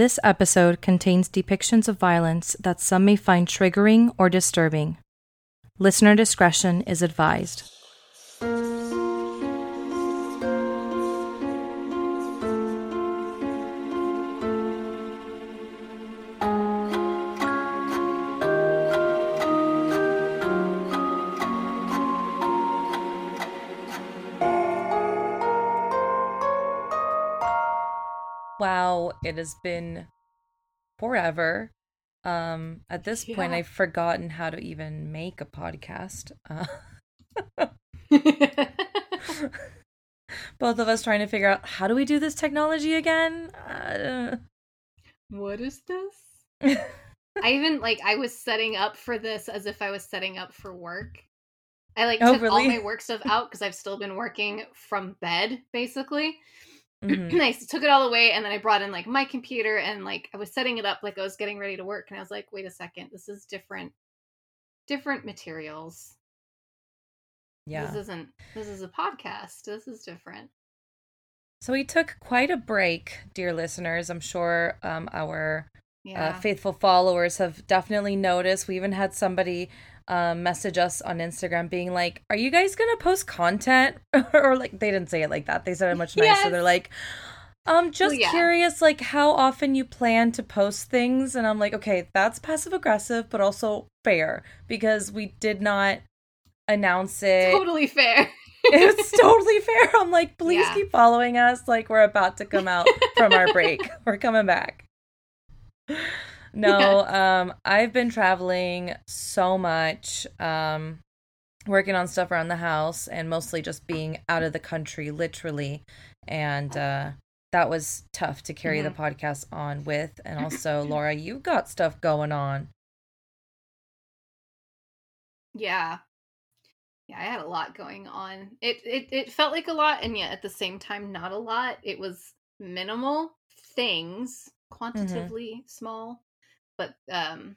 This episode contains depictions of violence that some may find triggering or disturbing. Listener discretion is advised. Has been forever. Um, at this point, I've forgotten how to even make a podcast. Uh, both of us trying to figure out how do we do this technology again? Uh, what is this? I even like I was setting up for this as if I was setting up for work. I like Oh, took all my work stuff out because I've still been working from bed basically. Mhm. And I took it all away and then I brought in like my computer and like I was setting it up like I was getting ready to work and I was like, wait a second, this is different different materials. Yeah. This isn't this is a podcast. This is different. So we took quite a break, dear listeners. I'm sure um, our Yeah. uh, faithful followers have definitely noticed. We even had somebody um, message us on Instagram being like, Are you guys going to post content? or like, they didn't say it like that. They said it much nicer. Yes. They're like, I'm just yeah. curious, like how often you plan to post things, and I'm like, okay, that's passive aggressive, but also fair because we did not announce it. totally fair. it's totally fair. I'm like, please Yeah. keep following us. Like we're about to come out from our break. We're coming back. No, um, I've been traveling so much, um, working on stuff around the house and mostly just being out of the country, literally. And uh that was tough to carry the podcast on with. And also, Laura, you've got stuff going on. Yeah. Yeah, I had a lot going on. It it it felt like a lot and yet at the same time not a lot. It was minimal things, quantitatively small, but um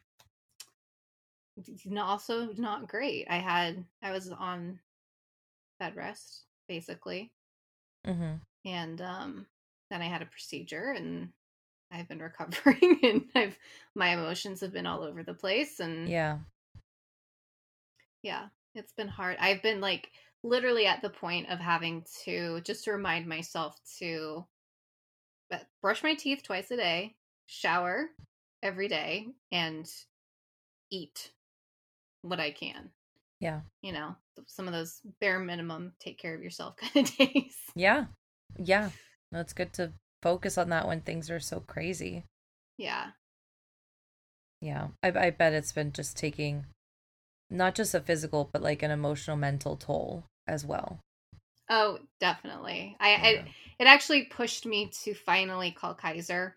also not great. I had I was on bed rest basically hmm and um then I had a procedure and I've been recovering and I've my emotions have been all over the place and Yeah. Yeah, it's been hard. I've been like literally at the point of having to just remind myself to brush my teeth twice a day, shower every day, and eat what I can. Yeah. You know, some of those bare minimum take care of yourself kind of days. Yeah. Yeah. No, it's good to focus on that when things are so crazy. Yeah. Yeah. I, I bet it's been just taking not just a physical, but like an emotional, mental toll as well. Oh, definitely. I. I it actually pushed me to finally call Kaiser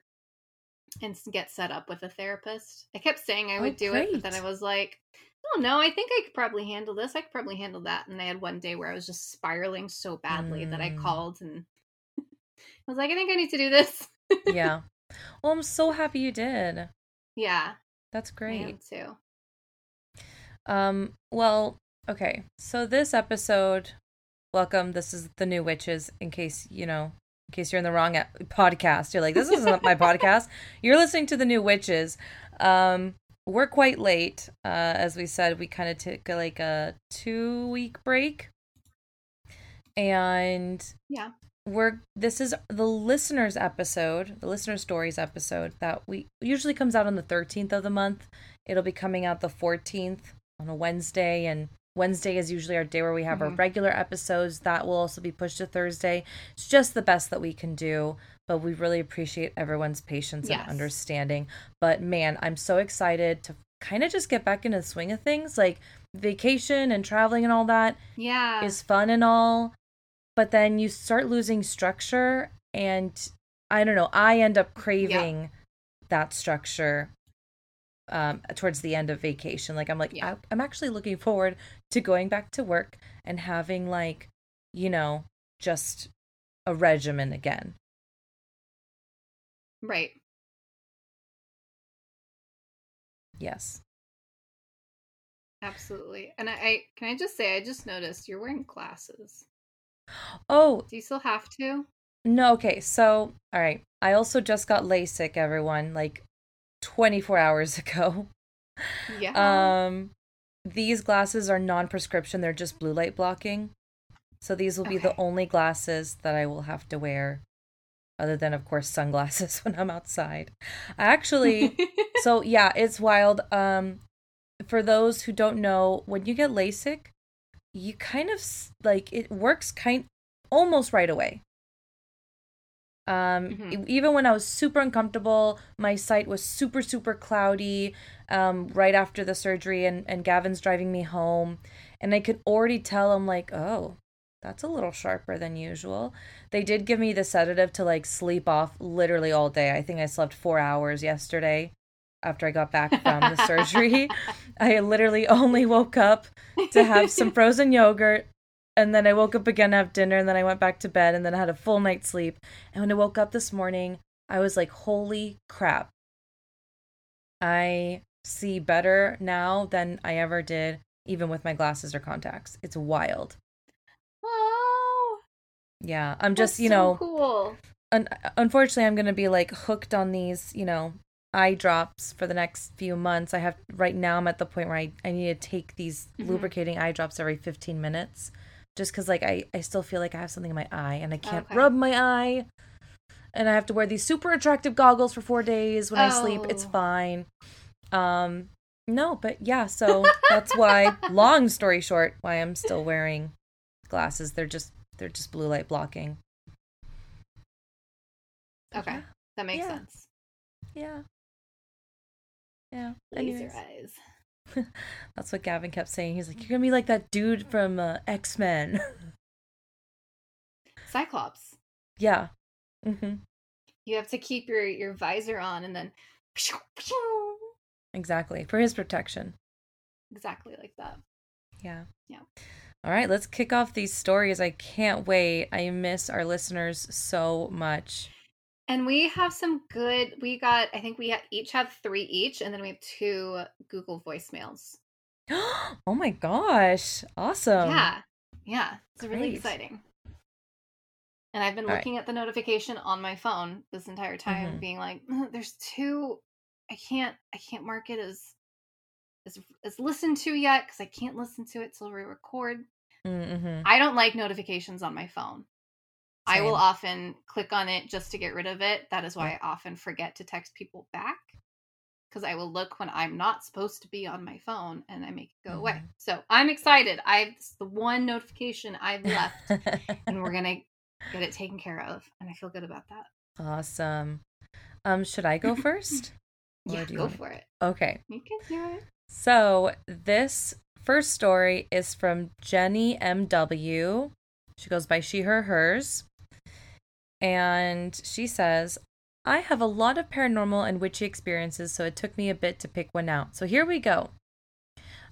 and get set up with a therapist. I kept saying I Oh, would do it, but then I was like, oh no, I think I could probably handle this. I could probably handle that. And I had one day where I was just spiraling so badly that I Mm. called and I was like, I think I need to do this. yeah. Well, I'm so happy you did. yeah, That's great. too. Um, well, okay. So this episode, welcome. This is the new witches in case, you know, in case you're in the wrong podcast. You're like, this isn't my podcast. You're listening to the new witches. Um, we're quite late. Uh, as we said, we kind of took a, like a two week break. And Yeah. we're this is the listeners episode, the listener stories episode that we usually comes out on the 13th of the month. It'll be coming out the 14th on a Wednesday and Wednesday is usually our day where we have our Mhm. regular episodes. That will also be pushed to Thursday. It's just the best that we can do, but we really appreciate everyone's patience Yes. and understanding. But man, I'm so excited to kind of just get back into the swing of things. Like vacation and traveling and all that Yeah. is fun and all, but then you start losing structure and I don't know, I end up craving that structure um towards the end of vacation. Like I'm like Yeah. I, I'm actually looking forward to going back to work and having like, you know, just a regimen again. right. Yes. Absolutely. And I, I can I just say I just noticed you're wearing glasses. Oh, Do you still have to? no, okay. So, all right. I also just got LASIK, everyone, like 24 hours ago. Yeah. Um, these glasses are non-prescription; they're just blue light blocking. So these will be the only glasses that I will have to wear, other than, of course, sunglasses when I'm outside. I actually, so yeah, it's wild. Um, for those who don't know, when you get LASIK, you kind of s- like it works kind almost right away. Um, Mhm. e- even when I was super uncomfortable, my sight was super super cloudy. Um, right after the surgery, and and Gavin's driving me home, and I could already tell I'm like, oh, that's a little sharper than usual. They did give me the sedative to like sleep off literally all day. I think I slept four hours yesterday after I got back from the surgery. I literally only woke up to have some frozen yogurt. And then I woke up again to have dinner. And then I went back to bed. And then I had a full night's sleep. And when I woke up this morning, I was like, holy crap. I see better now than I ever did, even with my glasses or contacts. It's wild. oh, Yeah. I'm just, you so know, cool. un- unfortunately i'm going to be like hooked on these you know eye drops for the next few months i have right now i'm at the point where i, I need to take these Mhm. lubricating eye drops every 15 minutes just because like I, I still feel like i have something in my eye and i can't Okay. rub my eye and i have to wear these super attractive goggles for four days when i sleep it's Oh. fine um no but yeah so that's why long story short why i'm still wearing glasses they're just they're just blue light blocking Okay, Yeah. that makes Yeah. sense. Yeah. Yeah. Laser Anyways, eyes. that's what Gavin kept saying. He's like, "You're gonna be like that dude from uh, X Men." Cyclops. yeah. hmm You have to keep your your visor on, and then Exactly for his protection. exactly like that. Yeah. Yeah. All right, let's kick off these stories. I can't wait. I miss our listeners so much. And we have some good. We got. I think we each have three each, and then we have two Google voicemails. oh my gosh! Awesome. yeah, yeah, it's really exciting. And I've been All right. looking at the notification on my phone this entire time, Mhm. being like, "Ugh, "There's two. I can't. I can't mark it as as as listened to yet because I can't listen to it till we record." Mm-hmm. I don't like notifications on my phone. I will often click on it just to get rid of it. That is why I often forget to text people back because I will look when I'm not supposed to be on my phone and I make it go away. Mhm. So I'm excited. I've the one notification I've left and we're gonna get it taken care of, and I feel good about that. awesome. Um, should I go first? Yeah, go wanna- for it. Okay. You can do it. So this first story is from Jenny MW. She goes by she, her, hers. And she says, I have a lot of paranormal and witchy experiences, so it took me a bit to pick one out. So here we go.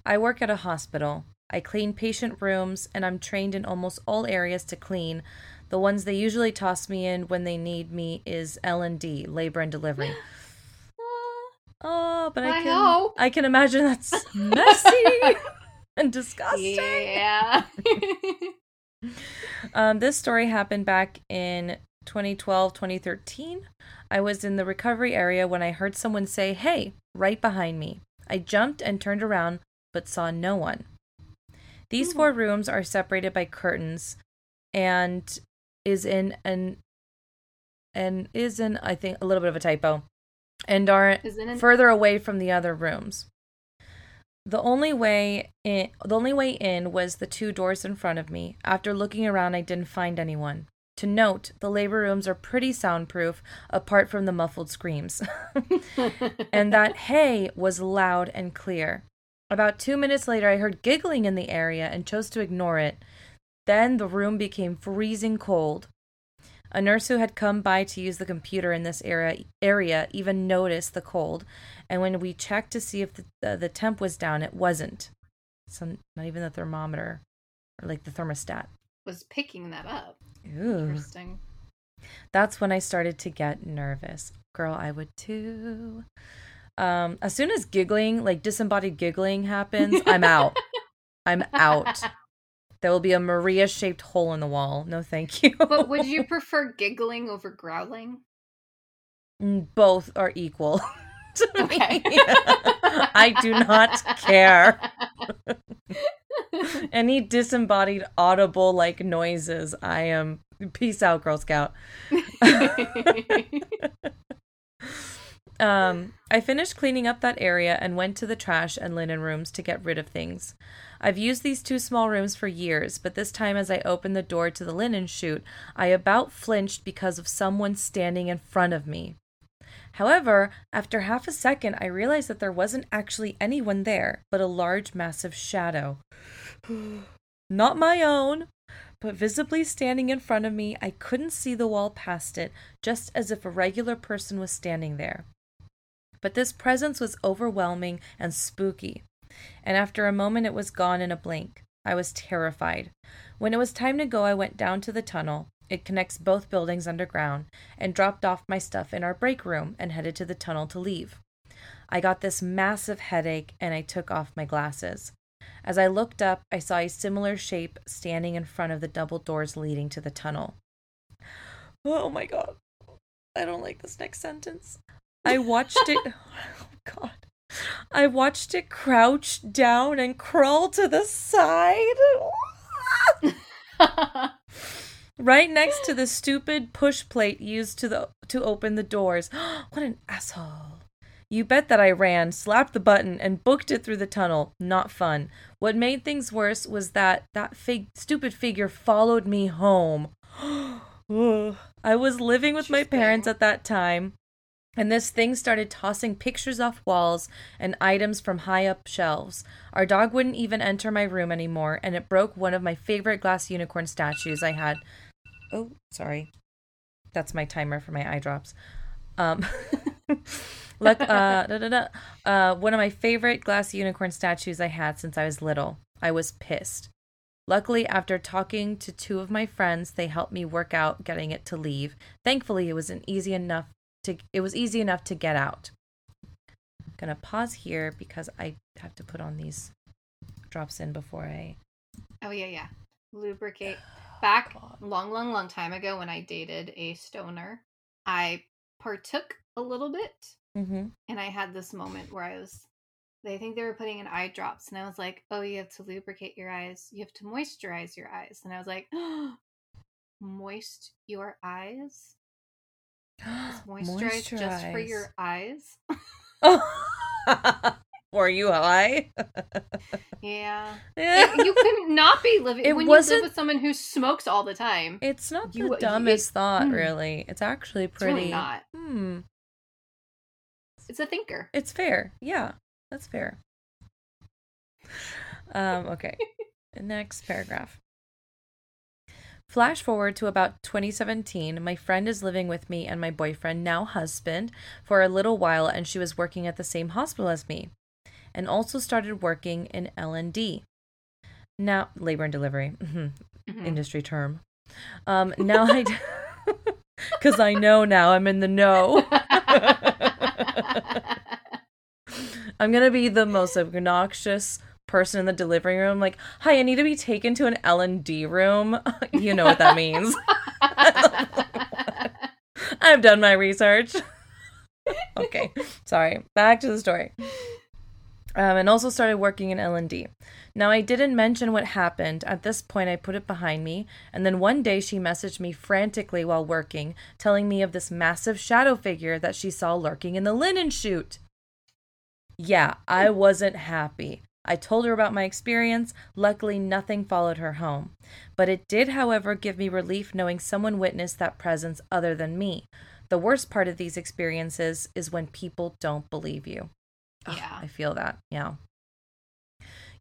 I work at a hospital. I clean patient rooms, and I'm trained in almost all areas to clean. The ones they usually toss me in when they need me is L and D, labor and delivery. Oh, but I I can hope. I can imagine that's messy and disgusting. yeah. Um, this story happened back in 2012, 2013. I was in the recovery area when I heard someone say, Hey, right behind me. I jumped and turned around, but saw no one. These Hmm. four rooms are separated by curtains and is in an and is in I think a little bit of a typo and are Isn't further away from the other rooms. The only way in, the only way in was the two doors in front of me. After looking around, I didn't find anyone. To note, the labor rooms are pretty soundproof apart from the muffled screams. and that hey was loud and clear. About 2 minutes later, I heard giggling in the area and chose to ignore it. Then the room became freezing cold. A nurse who had come by to use the computer in this area, area even noticed the cold, and when we checked to see if the, the, the temp was down, it wasn't. So not even the thermometer or like the thermostat. was picking that up. Ooh. Interesting. That's when I started to get nervous. Girl, I would too. Um, as soon as giggling, like disembodied giggling happens, I'm out. I'm out. There will be a Maria shaped hole in the wall. No, thank you. but would you prefer giggling over growling? Mm, Both are equal. to me. Okay. I do not care. Any disembodied audible like noises, I am peace out, Girl Scout. Um, I finished cleaning up that area and went to the trash and linen rooms to get rid of things. I've used these two small rooms for years, but this time as I opened the door to the linen chute, I about flinched because of someone standing in front of me. However, after half a second, I realized that there wasn't actually anyone there, but a large, massive shadow. Not my own, but visibly standing in front of me, I couldn't see the wall past it, just as if a regular person was standing there. But this presence was overwhelming and spooky, and after a moment it was gone in a blink. I was terrified. When it was time to go, I went down to the tunnel. It connects both buildings underground, and dropped off my stuff in our break room and headed to the tunnel to leave. I got this massive headache and I took off my glasses. As I looked up, I saw a similar shape standing in front of the double doors leading to the tunnel. Oh my god. I don't like this next sentence. I watched it. Oh god. I watched it crouch down and crawl to the side. right next to the stupid push plate used to the to open the doors. what an asshole. You bet that I ran, slapped the button, and booked it through the tunnel. Not fun. What made things worse was that that fig- stupid figure followed me home. I was living with my parents at that time, and this thing started tossing pictures off walls and items from high up shelves. Our dog wouldn't even enter my room anymore, and it broke one of my favorite glass unicorn statues I had. Oh, sorry. That's my timer for my eye drops. Um, look, uh, da, da, da. uh, one of my favorite glass unicorn statues I had since I was little. I was pissed. Luckily, after talking to two of my friends, they helped me work out getting it to leave. Thankfully, it was an easy enough to it was easy enough to get out. I'm gonna pause here because I have to put on these drops in before I. oh yeah, yeah. Lubricate. Back long, long, long time ago when I dated a stoner, I partook a little bit Mm-hmm. and I had this moment where I was they think they were putting in eye drops and I was like, "Oh, you have to lubricate your eyes. You have to moisturize your eyes." And I was like, "Moist your eyes? Is moisturize just for your eyes?" Oh. Were you high? yeah. Yeah. It- you couldn't be living It when you wasn't- live with someone who smokes all the time. It's not the You- you- dumbest it- thought, mm. really. It's actually It's pretty. really not. Hmm. It's a thinker. It's fair. Yeah, that's fair. Um, okay. Next paragraph. Flash forward to about 2017. My friend is living with me and my boyfriend, now husband, for a little while, and she was working at the same hospital as me, and also started working in L and D. Now, labor and delivery, mhm, Mhm. industry term. Um, now I, because I know now I'm in the know. I'm gonna be the most obnoxious person in the delivery room. Like, hi, I need to be taken to an L and D room. you know what that means. I've done my research. okay, sorry. Back to the story. Um, and also started working in L and D. Now I didn't mention what happened. At this point, I put it behind me. And then one day, she messaged me frantically while working, telling me of this massive shadow figure that she saw lurking in the linen chute. Yeah, I wasn't happy. I told her about my experience. Luckily, nothing followed her home. But it did, however, give me relief knowing someone witnessed that presence other than me. The worst part of these experiences is when people don't believe you. Ugh, Yeah. I feel that. Yeah.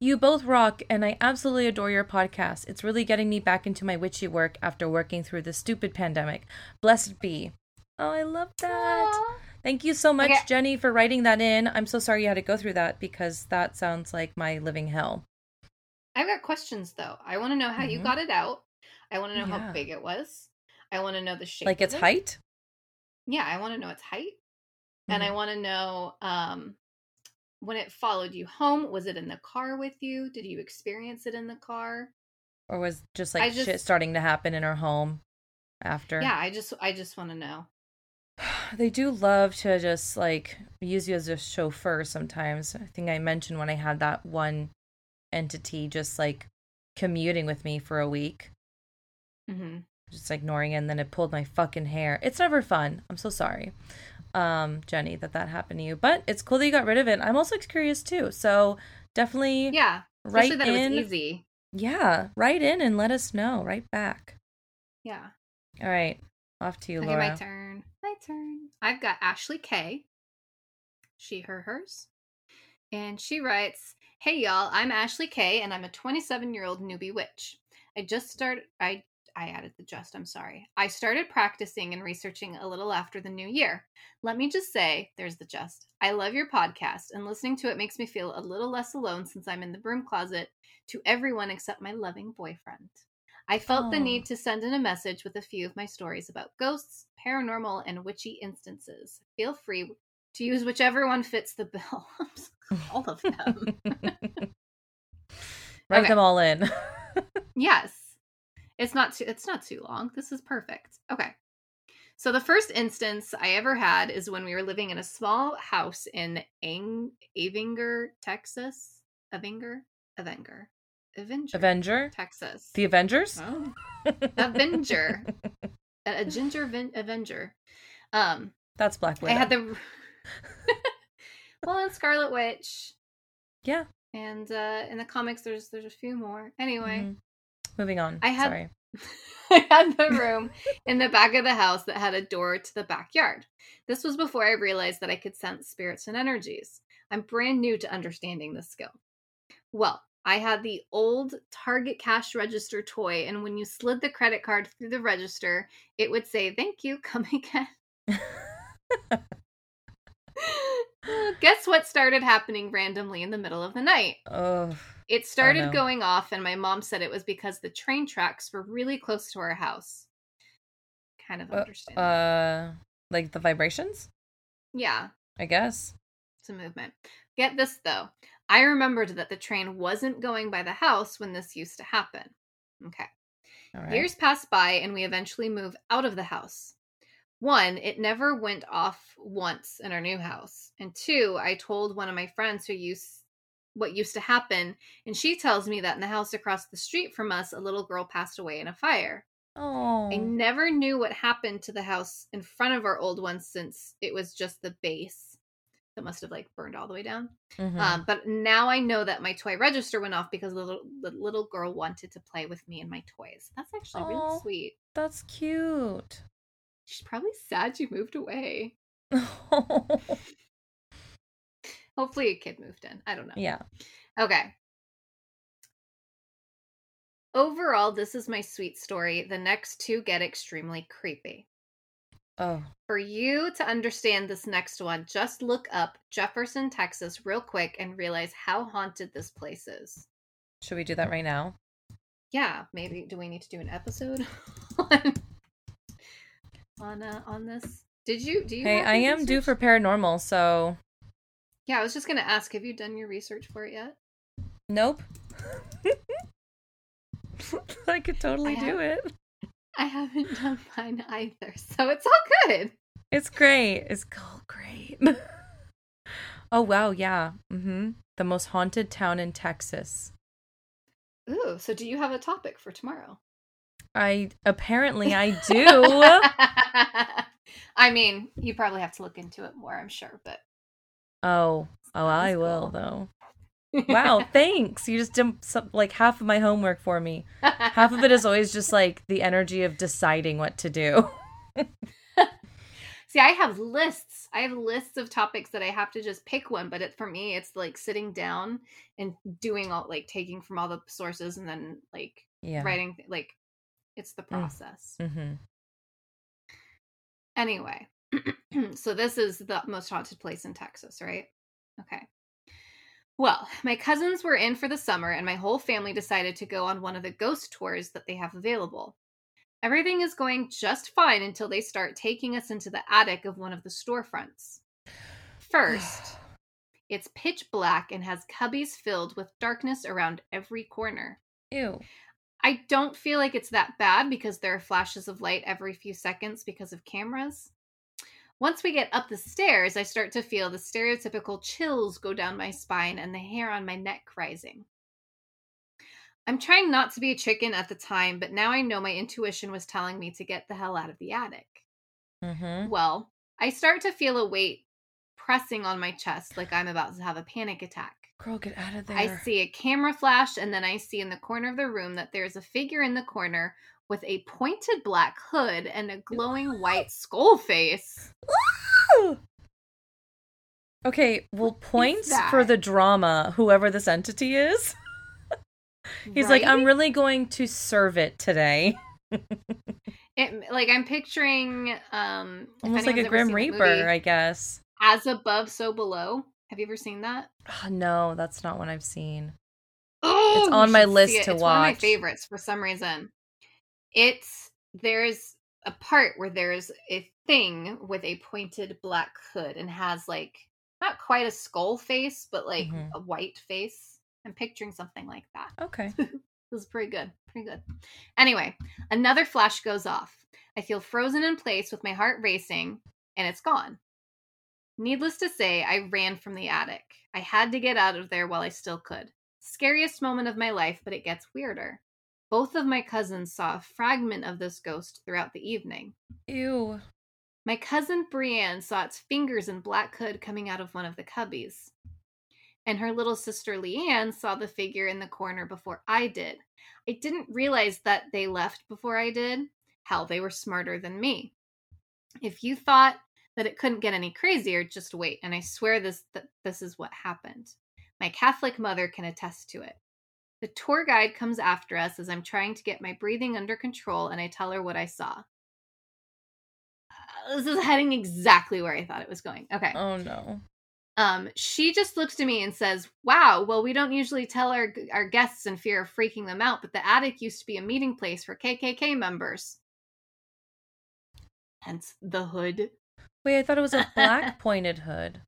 You both rock, and I absolutely adore your podcast. It's really getting me back into my witchy work after working through the stupid pandemic. Blessed be. Oh, I love that. Aw. Thank you so much, Okay. Jenny, for writing that in. I'm so sorry you had to go through that because that sounds like my living hell. I've got questions though. I want to know how you Mhm. got it out. I want to know Yeah. how big it was. I want to know the shape. Like its it. height? Yeah, I want to know its height, and I Mhm. want to know um, when it followed you home. Was it in the car with you? Did you experience it in the car? Or was just like shit starting to happen in her home after? Yeah, I just I just want to know. they do love to just like use you as a chauffeur sometimes. I think I mentioned when I had that one entity just like commuting with me for a week, mm-hmm. just ignoring it, and then it pulled my fucking hair. It's never fun. I'm so sorry, um, Jenny, that that happened to you. But it's cool that you got rid of it. I'm also curious too. So definitely, Yeah. Write that in. it was easy. Yeah, write in and let us know. Right back. Yeah. All right, off to you, Okay, Laura. my turn. My turn. I've got Ashley K. She, her, hers. And she writes, Hey y'all, I'm Ashley K and I'm a 27 year old newbie witch. I just started I I added the just, I'm sorry. I started practicing and researching a little after the new year. Let me just say, there's the just. I love your podcast, and listening to it makes me feel a little less alone since I'm in the broom closet to everyone except my loving boyfriend. I felt the need oh. to send in a message with a few of my stories about ghosts, paranormal, and witchy instances. Feel free to use whichever one fits the bill. all of them. Write Okay. them all in. yes. It's not too it's not too long. This is perfect. Okay. So the first instance I ever had is when we were living in a small house in Ang- Avinger, Texas. Avinger? Avenger. Avenger. Avenger, Texas. the Avengers. Oh. Avenger. a, a ginger vin- Avenger. Um That's Black Widow. I had the Well, and Scarlet Witch yeah. and uh in the comics there's there's a few more. Anyway, mhm. Moving on. I had- Sorry. I had the room in the back of the house that had a door to the backyard. This was before I realized that I could sense spirits and energies. I'm brand new to understanding this skill. Well, I had the old Target cash register toy, and when you slid the credit card through the register, it would say, Thank you, come again. Guess what started happening randomly in the middle of the night? oh. It started no. going off, and my mom said it was because the train tracks were really close to our house. Kind of Uh, understand. uh, like the vibrations. yeah, I guess. it's a movement. Get this though. I remembered that the train wasn't going by the house when this used to happen. Okay. Right. Years passed by, and we eventually move out of the house. One, it never went off once in our new house. And two, I told one of my friends who used what used to happen, and she tells me that in the house across the street from us, a little girl passed away in a fire. oh. I never knew what happened to the house in front of our old one since it was just the base that must have like burned all the way down. Mhm. Um, but now I know that my toy register went off because the little, the little girl wanted to play with me and my toys. That's actually Aw. really sweet. That's cute. She's probably sad you moved away. Hopefully, a kid moved in. I don't know. yeah. Okay. Overall, this is my sweet story. The next two get extremely creepy. Oh. For you to understand this next one, just look up Jefferson, Texas, real quick and realize how haunted this place is. Should we do that right now? Yeah, maybe. Do we need to do an episode on on, uh, on this? Did you? Do you? Hey, I am due for paranormal, so Yeah, I was just gonna ask. Have you done your research for it yet? nope. I could totally I do it. I haven't done mine either, so it's all good. It's great. It's all great. oh wow, yeah. Mm-hmm. The most haunted town in Texas. Ooh, so do you have a topic for tomorrow? I apparently I do. I mean, you probably have to look into it more, I'm sure, but oh, oh, I will though. Wow, thanks. You just did some, like half of my homework for me. Half of it is always just like the energy of deciding what to do. See, I have lists. I have lists of topics that I have to just pick one, but it for me it's like sitting down and doing all like taking from all the sources and then like Yeah. writing like it's the process. Mm-hmm. Anyway, so this is the most haunted place in Texas, right? Okay. Well, my cousins were in for the summer, and my whole family decided to go on one of the ghost tours that they have available. Everything is going just fine until they start taking us into the attic of one of the storefronts. First, it's pitch black and has cubbies filled with darkness around every corner. Ew. I don't feel like it's that bad because there are flashes of light every few seconds because of cameras. Once we get up the stairs, I start to feel the stereotypical chills go down my spine and the hair on my neck rising. I'm trying not to be a chicken at the time, but now I know my intuition was telling me to get the hell out of the attic. Mm-hmm. Well, I start to feel a weight pressing on my chest like I'm about to have a panic attack. Girl, get out of there. I see a camera flash, and then I see in the corner of the room that there's a figure in the corner with a pointed black hood and a glowing white skull face. Okay, well, points for the drama, whoever this entity is. He's like, I'm really going to serve it today. It, like I'm picturing um Almost like a Grim Reaper, movie, I guess. As above, so below. Have you ever seen that? Ah, no, that's not one I've seen. Oh, it's on my list it. to it's One of my favorites for some reason. It's there's a part where there's a thing with a pointed black hood and has like not quite a skull face, but like Mhm. a white face. I'm picturing something like that. Okay. This is pretty good. Pretty good. Anyway, another flash goes off. I feel frozen in place with my heart racing, and it's gone. Needless to say, I ran from the attic. I had to get out of there while I still could. Scariest moment of my life, but it gets weirder. Both of my cousins saw a fragment of this ghost throughout the evening. Ew. My cousin Brienne saw its fingers and black hood coming out of one of the cubbies. And her little sister Leanne saw the figure in the corner before I did. I didn't realize that they left before I did. Hell, they were smarter than me. If you thought that it couldn't get any crazier, just wait. And I swear this that this is what happened. My Catholic mother can attest to it. The tour guide comes after us as I'm trying to get my breathing under control, and I tell her what I saw. Uh, this is heading exactly where I thought it was going. Okay. Oh no. Um, she just looks to me and says, "Wow, well, we don't usually tell our our guests in fear of freaking them out, but the attic used to be a meeting place for KKK members." Hence the hood. Wait, I thought it was a black pointed hood.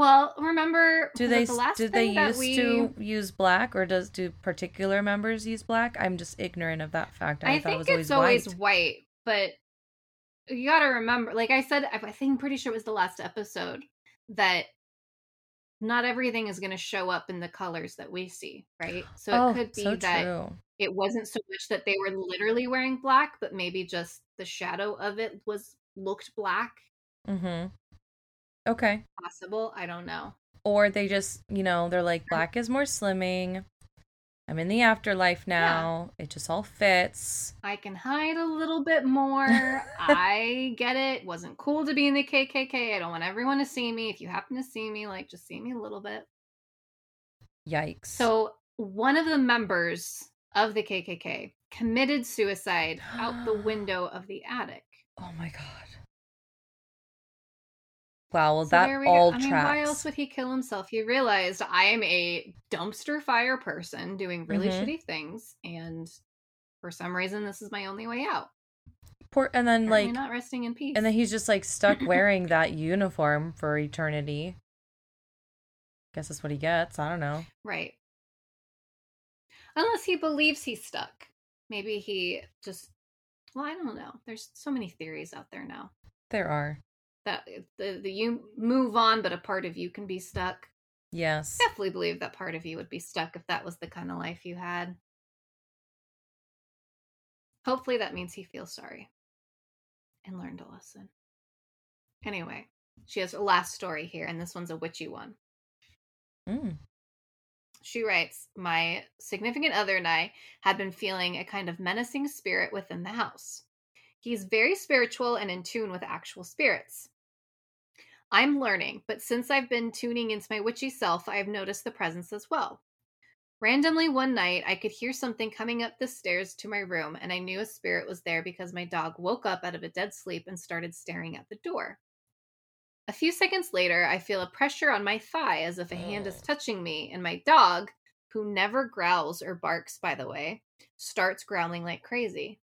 Well, remember Do they it the last did they used we... to use black or does do particular members use black? I'm just ignorant of that fact. I, I thought it think was it's always, always white. white, but you got to remember, like I said, I think I'm pretty sure it was the last episode that not everything is going to show up in the colors that we see, right? So it oh, could be so that true. it wasn't so much that they were literally wearing black, but maybe just the shadow of it was looked black. Mm-hmm. Okay. Possible, I don't know. Or they just, you know, they're like black is more slimming. I'm in the afterlife now. It just all fits. I can hide a little bit more. I get it. Wasn't cool to be in the KKK. I don't want everyone to see me. If you happen to see me, like just see me a little bit. Yikes. So, one of the members of the KKK committed suicide out the window of the attic. Oh my god. Wow, well So that we go. all I mean, tracks. why else would he kill himself? He realized I am a dumpster fire person doing really Mhm. shitty things, and for some reason, this is my only way out. Poor, and then Apparently like not resting in peace. and then he's just like stuck wearing that uniform for eternity. Guess that's what he gets. I don't know. right. Unless he believes he's stuck. Maybe he just. Well, I don't know. There's so many theories out there now There are. That the, the you move on, but a part of you can be stuck. Yes. definitely believe that part of you would be stuck if that was the kind of life you had. Hopefully, that means he feels sorry and learned a lesson. Anyway, she has a last story here, and this one's a witchy one. Mm. She writes My significant other and I had been feeling a kind of menacing spirit within the house. He's very spiritual and in tune with actual spirits. I'm learning, but since I've been tuning into my witchy self, I've noticed the presence as well. Randomly one night, I could hear something coming up the stairs to my room, and I knew a spirit was there because my dog woke up out of a dead sleep and started staring at the door. A few seconds later, I feel a pressure on my thigh as if a hand is Oh. touching me, and my dog, who never growls or barks, by the way, starts growling like crazy.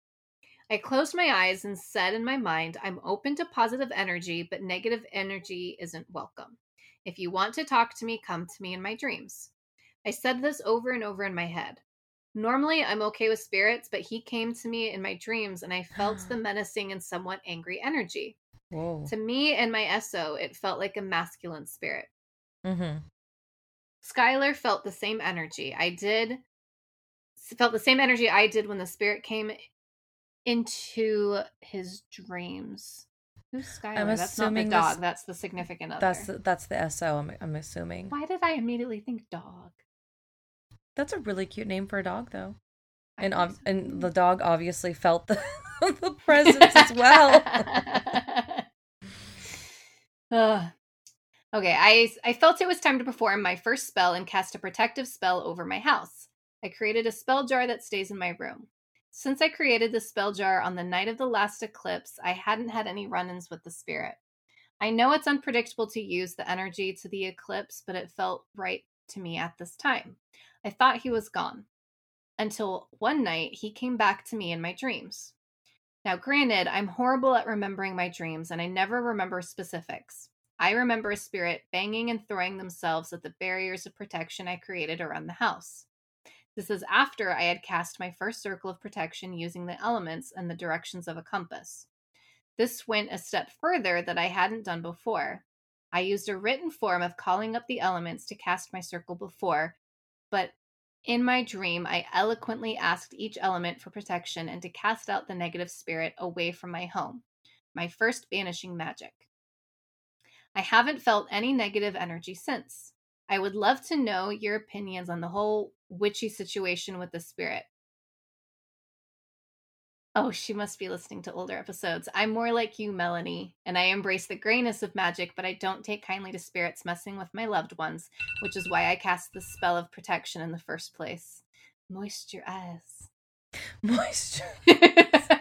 I closed my eyes and said in my mind, I'm open to positive energy, but negative energy isn't welcome. If you want to talk to me, come to me in my dreams. I said this over and over in my head. Normally, I'm okay with spirits, but he came to me in my dreams and I felt the menacing and somewhat angry energy. Whoa. To me and my SO, it felt like a masculine spirit. Mm-hmm. Skylar felt the same energy. I did felt the same energy I did when the spirit came into his dreams. Who's Skylar? I'm That's not the assuming dog. this- That's the significant other. That's the, that's the SO. I'm I'm assuming. Why did I immediately think dog? That's a really cute name for a dog, though. I And ob- so. and the dog obviously felt the the presence as well. Ugh. Okay, I I felt it was time to perform my first spell and cast a protective spell over my house. I created a spell jar that stays in my room. Since I created the spell jar on the night of the last eclipse, I hadn't had any run-ins with the spirit. I know it's unpredictable to use the energy to the eclipse, but it felt right to me at this time. I thought he was gone. Until one night, he came back to me in my dreams. Now, granted, I'm horrible at remembering my dreams and I never remember specifics. I remember a spirit banging and throwing themselves at the barriers of protection I created around the house. This is after I had cast my first circle of protection using the elements and the directions of a compass. This went a step further that I hadn't done before. I used a written form of calling up the elements to cast my circle before, but in my dream, I eloquently asked each element for protection and to cast out the negative spirit away from my home. My first banishing magic. I haven't felt any negative energy since. I would love to know your opinions on the whole witchy situation with the spirit. Oh, she must be listening to older episodes. I'm more like you, Melanie, and I embrace the grayness of magic, but I don't take kindly to spirits messing with my loved ones, which is why I cast the spell of protection in the first place. Moist your eyes. Moisture.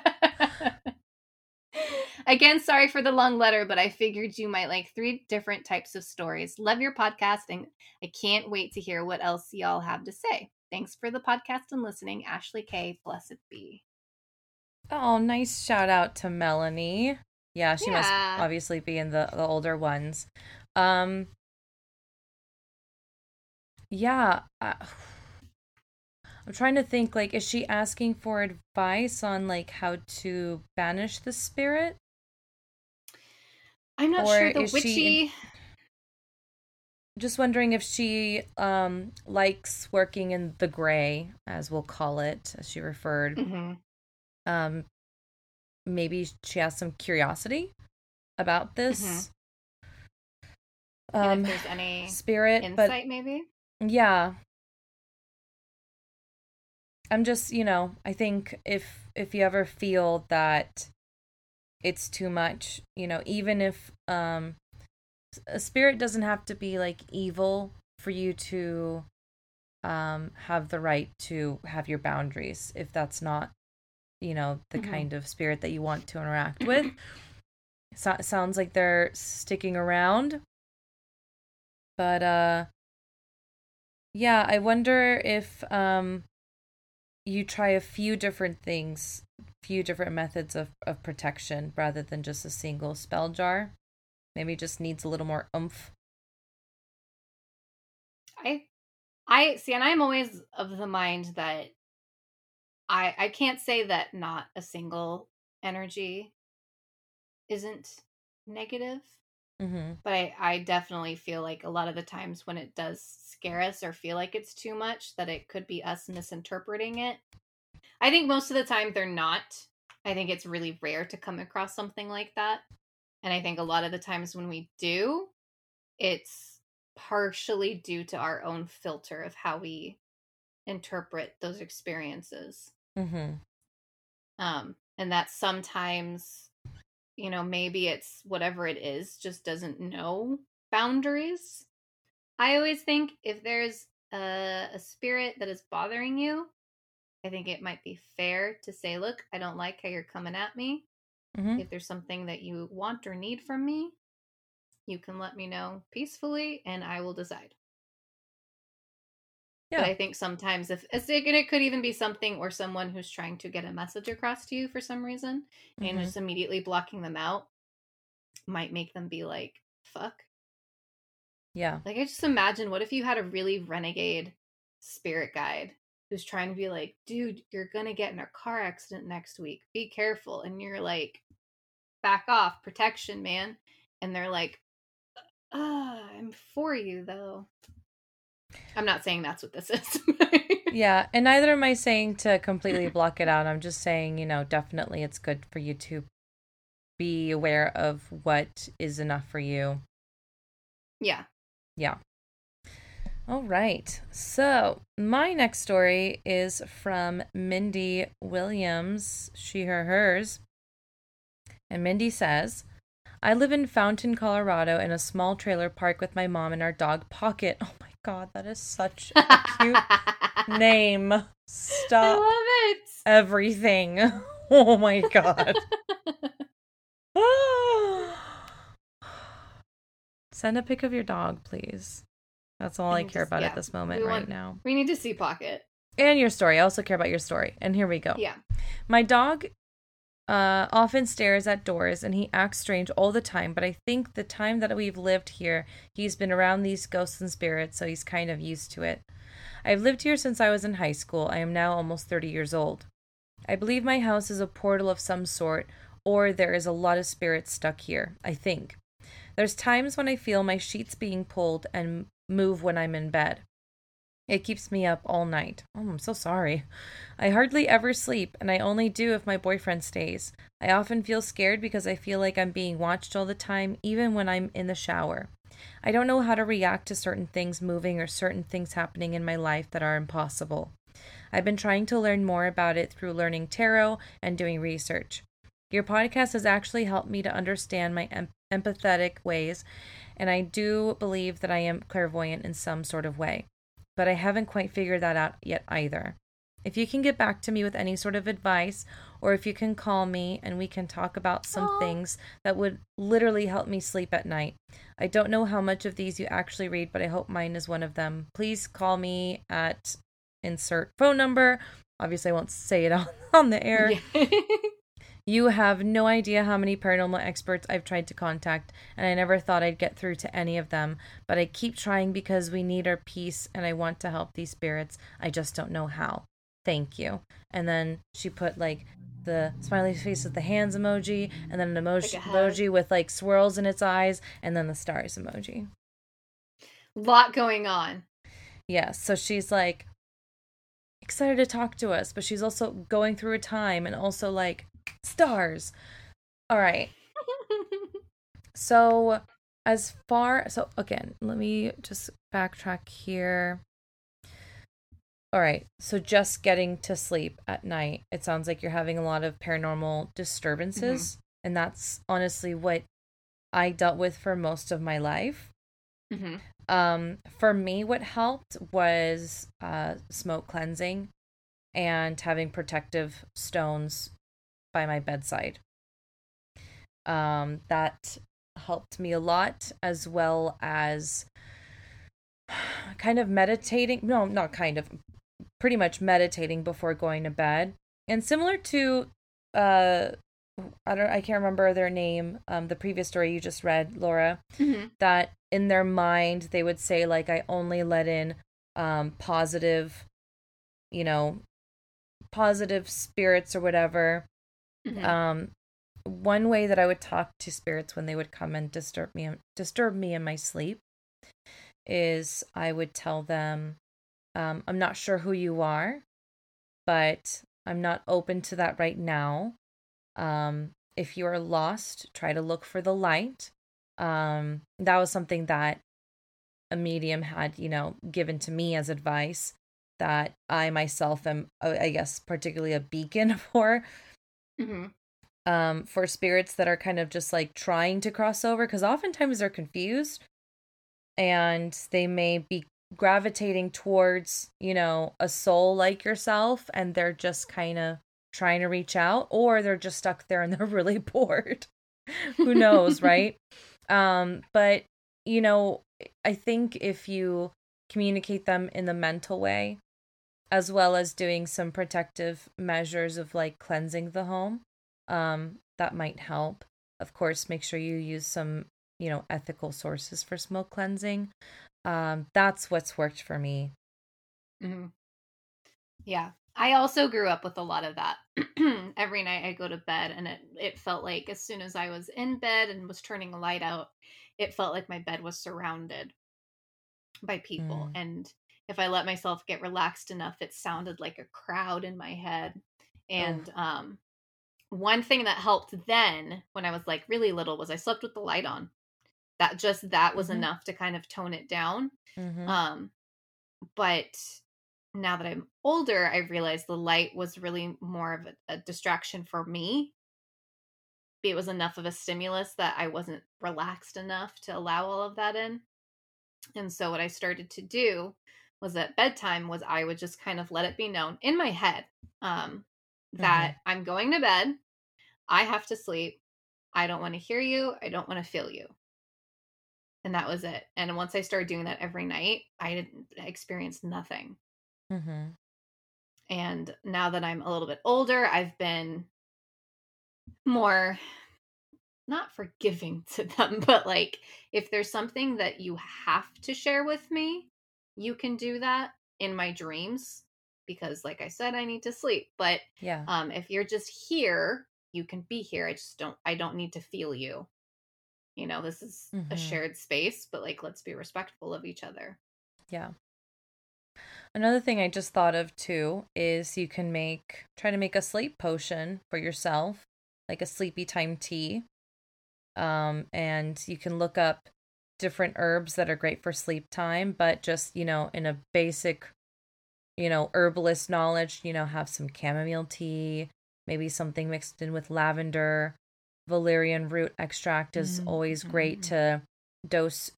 Again, sorry for the long letter, but I figured you might like three different types of stories. Love your podcast, and I can't wait to hear what else y'all have to say. Thanks for the podcast and listening. Ashley K. Blessed be. Oh, nice shout out to Melanie. Yeah, she must obviously be in the, the older ones. Um Yeah, uh, I'm trying to think like is she asking for advice on like how to banish the spirit? I'm not Or sure the is she witchy. Just wondering if she um likes working in the gray, as we'll call it, as she referred. Mhm. um maybe she has some curiosity about this And um if there's any spirit insight, but maybe. yeah i'm just you know i think if if you ever feel that it's too much you know even if um a spirit doesn't have to be like evil for you to um have the right to have your boundaries if that's not you know the Mhm. kind of spirit that you want to interact with so- sounds like they're sticking around but uh yeah i wonder if um you try a few different things few different methods of, of protection rather than just a single spell jar. Maybe just needs a little more oomph. I I see and I'm always of the mind that I I can't say that not a single energy isn't negative, mm-hmm. but I I definitely feel like a lot of the times when it does scare us or feel like it's too much that it could be us misinterpreting it. I think most of the time they're not. I think it's really rare to come across something like that. And I think a lot of the times when we do, it's partially due to our own filter of how we interpret those experiences. Mm-hmm. Um, and that sometimes, you know, maybe it's whatever it is, just doesn't know boundaries. I always think if there's a, a spirit that is bothering you, I think it might be fair to say, look, I don't like how you're coming at me. Mm-hmm. If there's something that you want or need from me, you can let me know peacefully and I will decide. Yeah. But I think sometimes if and it could even be something or someone who's trying to get a message across to you for some reason and Mhm. just immediately blocking them out might make them be like, fuck. yeah Like I just imagine what if you had a really renegade spirit guide who's trying to be like, dude, you're gonna get in a car accident next week. Be careful. And you're like, back off, protection, man. And they're like, ah, I'm for you though. I'm not saying that's what this is. yeah, and neither am I saying to completely block it out. I'm just saying, you know, definitely it's good for you to be aware of what is enough for you. Yeah. Yeah. All right. So, my next story is from Mindy Williams, she, her, hers. And Mindy says, I live in Fountain, Colorado, in a small trailer park with my mom and our dog Pocket. Oh my god, that is such a cute name. Stop. I love it. Everything. Oh my god. Send a pic of your dog, please. That's all I, care just, about yeah, at this moment right now. We need to see Pocket. And your story. I also care about your story. And here we go. Yeah. My dog uh, often stares at doors and he acts strange all the time, but I think the time that we've lived here, he's been around these ghosts and spirits, so he's kind of used to it. I've lived here since I was in high school. I am now almost 30 years old. I believe my house is a portal of some sort, or there is a lot of spirits stuck here, I think. There's times when I feel my sheets being pulled and move when I'm in bed. It keeps me up all night. Oh, I'm so sorry. I hardly ever sleep, and I only do if my boyfriend stays. I often feel scared because I feel like I'm being watched all the time, even when I'm in the shower. I don't know how to react to certain things moving or certain things happening in my life that are impossible. I've been trying to learn more about it through learning tarot and doing research. Your podcast has actually helped me to understand my em- empathetic ways and I do believe that I am clairvoyant in some sort of way, but I haven't quite figured that out yet either. If you can get back to me with any sort of advice, or if you can call me and we can talk about some Aww. things that would literally help me sleep at night. I don't know how much of these you actually read, but I hope mine is one of them. Please call me at insert phone number. Obviously, I won't say it on, on the air. Yeah. You have no idea how many paranormal experts I've tried to contact, and I never thought I'd get through to any of them. But I keep trying because we need our peace and I want to help these spirits. I just don't know how. Thank you. And then she put like the smiley face with the hands emoji, and then an emoji, like emoji with like swirls in its eyes, and then the stars emoji. Lot going on. Yes. Yeah, so she's like excited to talk to us, but she's also going through a time and also like Stars. All right. so, as far so again, let me just backtrack here. All right. So just getting to sleep at night. It sounds like you're having a lot of paranormal disturbances, mm-hmm. and that's honestly what I dealt with for most of my life. Mm-hmm. Um, for me, what helped was uh, smoke cleansing and having protective stones by my bedside. Um, that helped me a lot, as well as kind of meditating. No, not kind of, pretty much meditating before going to bed. And similar to, uh, I don't, I can't remember their name. Um, the previous story you just read, Laura, mm-hmm. that in their mind they would say like, I only let in, um, positive, you know, positive spirits or whatever Mm-hmm. Um, one way that I would talk to spirits when they would come and disturb me disturb me in my sleep is I would tell them, um, I'm not sure who you are, but I'm not open to that right now. Um, if you are lost, try to look for the light. Um, that was something that a medium had, you know, given to me as advice that I myself am, I guess, particularly a beacon for Mm-hmm. Um, for spirits that are kind of just like trying to cross over, because oftentimes they're confused and they may be gravitating towards, you know, a soul like yourself and they're just kind of trying to reach out, or they're just stuck there and they're really bored. Who knows, right? Um, but you know, I think if you communicate them in the mental way, as well as doing some protective measures of like cleansing the home. Um, that might help. Of course, make sure you use some, you know, ethical sources for smoke cleansing. Um, that's what's worked for me. Mm-hmm. Yeah. I also grew up with a lot of that. Every night I go to bed and it it felt like as soon as I was in bed and was turning a light out, it felt like my bed was surrounded by people Mm. and if I let myself get relaxed enough, it sounded like a crowd in my head. And um one thing that helped then when I was like really little was I slept with the light on. That just that was Mhm. enough to kind of tone it down. Mhm. Um, but now that I'm older, I realized the light was really more of a, a distraction for me. It was enough of a stimulus that I wasn't relaxed enough to allow all of that in. And so what I started to do was at bedtime was I would just kind of let it be known in my head um, that I'm going to bed. I have to sleep. I don't want to hear you. I don't want to feel you and that was it. And once I started doing that every night, I didn't experience nothing. Mm-hmm. And now that I'm a little bit older, I've been more not forgiving to them, but like if there's something that you have to share with me, you can do that in my dreams because like I said I need to sleep. But Yeah. um if you're just here, you can be here. I just don't I don't need to feel you. You know, this is a Mhm. shared space, but like let's be respectful of each other. Yeah. Another thing I just thought of too is you can make try to make a sleep potion for yourself, like a sleepy time tea. Um, and you can look up different herbs that are great for sleep time, but just, you know, in a basic, you know, herbalist knowledge, you know, have some chamomile tea, maybe something mixed in with lavender. Valerian root extract is Mm, always great mm. to dose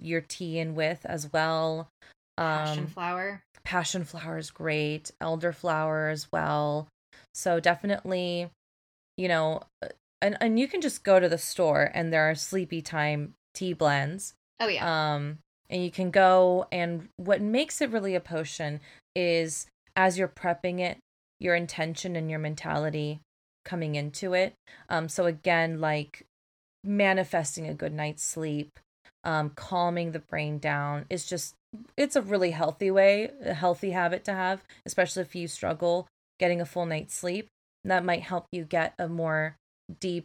your tea in with as well. Passion Um, flower. passion flower is great elderflower as well so definitely you know uh, and and you can just go to the store and there are sleepy time tea blends Oh yeah. um and you can go and what makes it really a potion is as you're prepping it your intention and your mentality coming into it um so again like manifesting a good night's sleep um calming the brain down is just it's a really healthy way a healthy habit to have especially if you struggle getting a full night's sleep that might help you get a more deep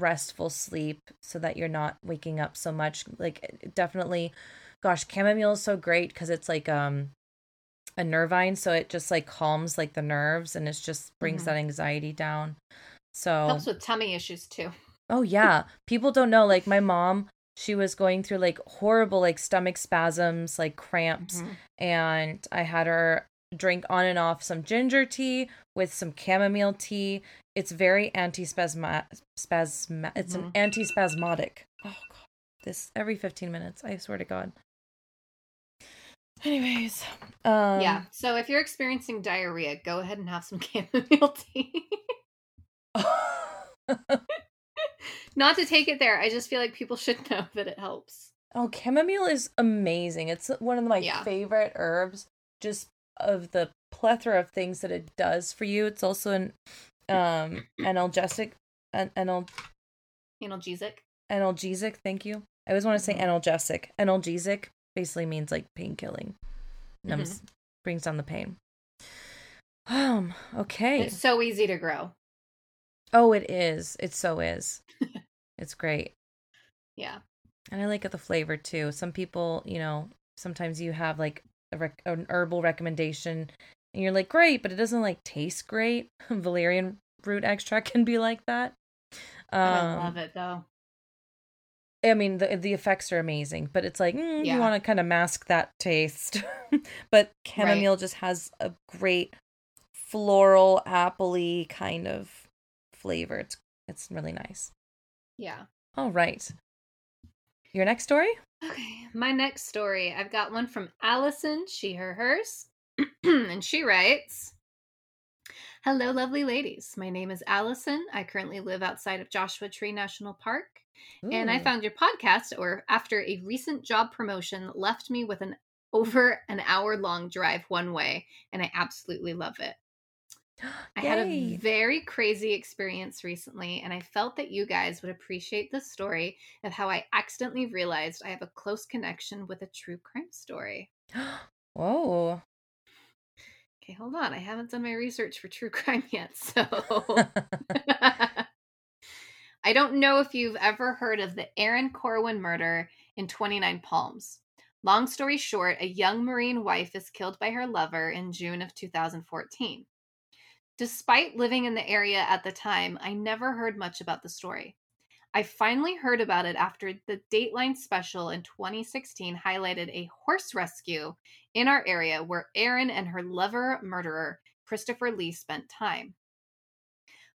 restful sleep so that you're not waking up so much like definitely gosh chamomile is so great because it's like um a nervine so it just like calms like the nerves and it just brings Mhm. that anxiety down so Helps with tummy issues too. Oh yeah. People don't know like my mom, she was going through like horrible like stomach spasms, like cramps, Mhm. and I had her drink on and off some ginger tea with some chamomile tea. It's very anti-spasma spasma it's an Mhm. anti-spasmodic. Oh god. This every 15 minutes, I swear to god. Anyways, um yeah. So if you're experiencing diarrhea, go ahead and have some chamomile tea. Not to take it there. I just feel like people should know that it helps. Oh, chamomile is amazing. It's one of my Yeah. favorite herbs just of the plethora of things that it does for you. It's also an um analgesic an anal Analgesic. analgesic, thank you. I always want to say Mhm. analgesic. Analgesic basically means like pain killing. Numbs Mm-hmm. brings down the pain. Um, okay. It's so easy to grow. oh, it is. It so is. it's great. Yeah. And I like the flavor too. Some people, you know, sometimes you have like a rec- an herbal recommendation and you're like, great, but it doesn't like taste great. Valerian root extract can be like that. Um, I love it though. I mean, the the effects are amazing, but it's like mm, Yeah. you want to kind of mask that taste. but chamomile just has a great floral, appley kind of flavor. It's it's really nice. Yeah. All right, your next story. Okay. My next story, I've got one from Allison, she, her, hers. and she writes Hello, lovely ladies. My name is Allison. I currently live outside of Joshua Tree National Park. And I mm. found your podcast, or after a recent job promotion, left me with an over an hour long drive one way, and I absolutely love it. I had a very crazy experience recently, and I felt that you guys would appreciate the story of how I accidentally realized I have a close connection with a true crime story. Whoa. Okay, hold on. I haven't done my research for true crime yet, so I don't know if you've ever heard of the Erin Corwin murder in 29 Palms. Long story short, a young Marine wife is killed by her lover in June of 2014. Despite living in the area at the time, I never heard much about the story. I finally heard about it after the Dateline special in 2016 highlighted a horse rescue in our area where Erin and her lover murderer, Christopher Lee, spent time.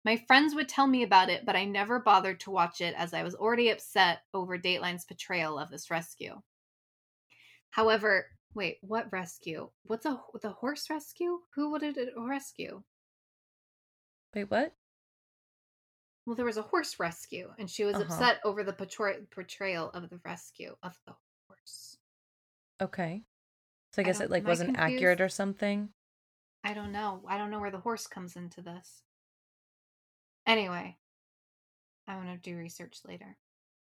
My friends would tell me about it, but I never bothered to watch it as I was already upset over Dateline's portrayal of this rescue. However, wait, what rescue? What's a the horse rescue? Who would it rescue? Wait, what? Well, there was a horse rescue, and she was Uh-huh. upset over the portray- portrayal of the rescue of the horse. Okay. So I I guess don't- it like wasn't accurate or something. I don't know. I don't know where the horse comes into this. Anyway, I'm to do research later.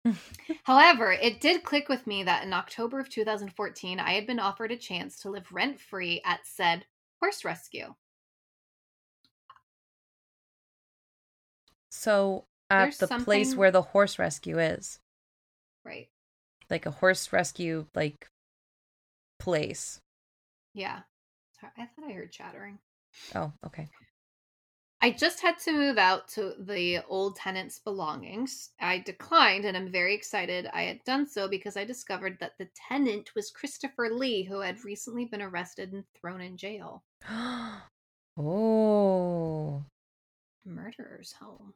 However, it did click with me that in October of 2014, I had been offered a chance to live rent free at said horse rescue. So at There's the place where the horse rescue is, Right. like a horse rescue like place. Yeah. Sorry, I thought I heard chattering. Oh, okay. I just had to move out to the old tenant's belongings. I declined, and I'm very excited I had done so because I discovered that the tenant was Christopher Lee, who had recently been arrested and thrown in jail. oh, Murderer's home.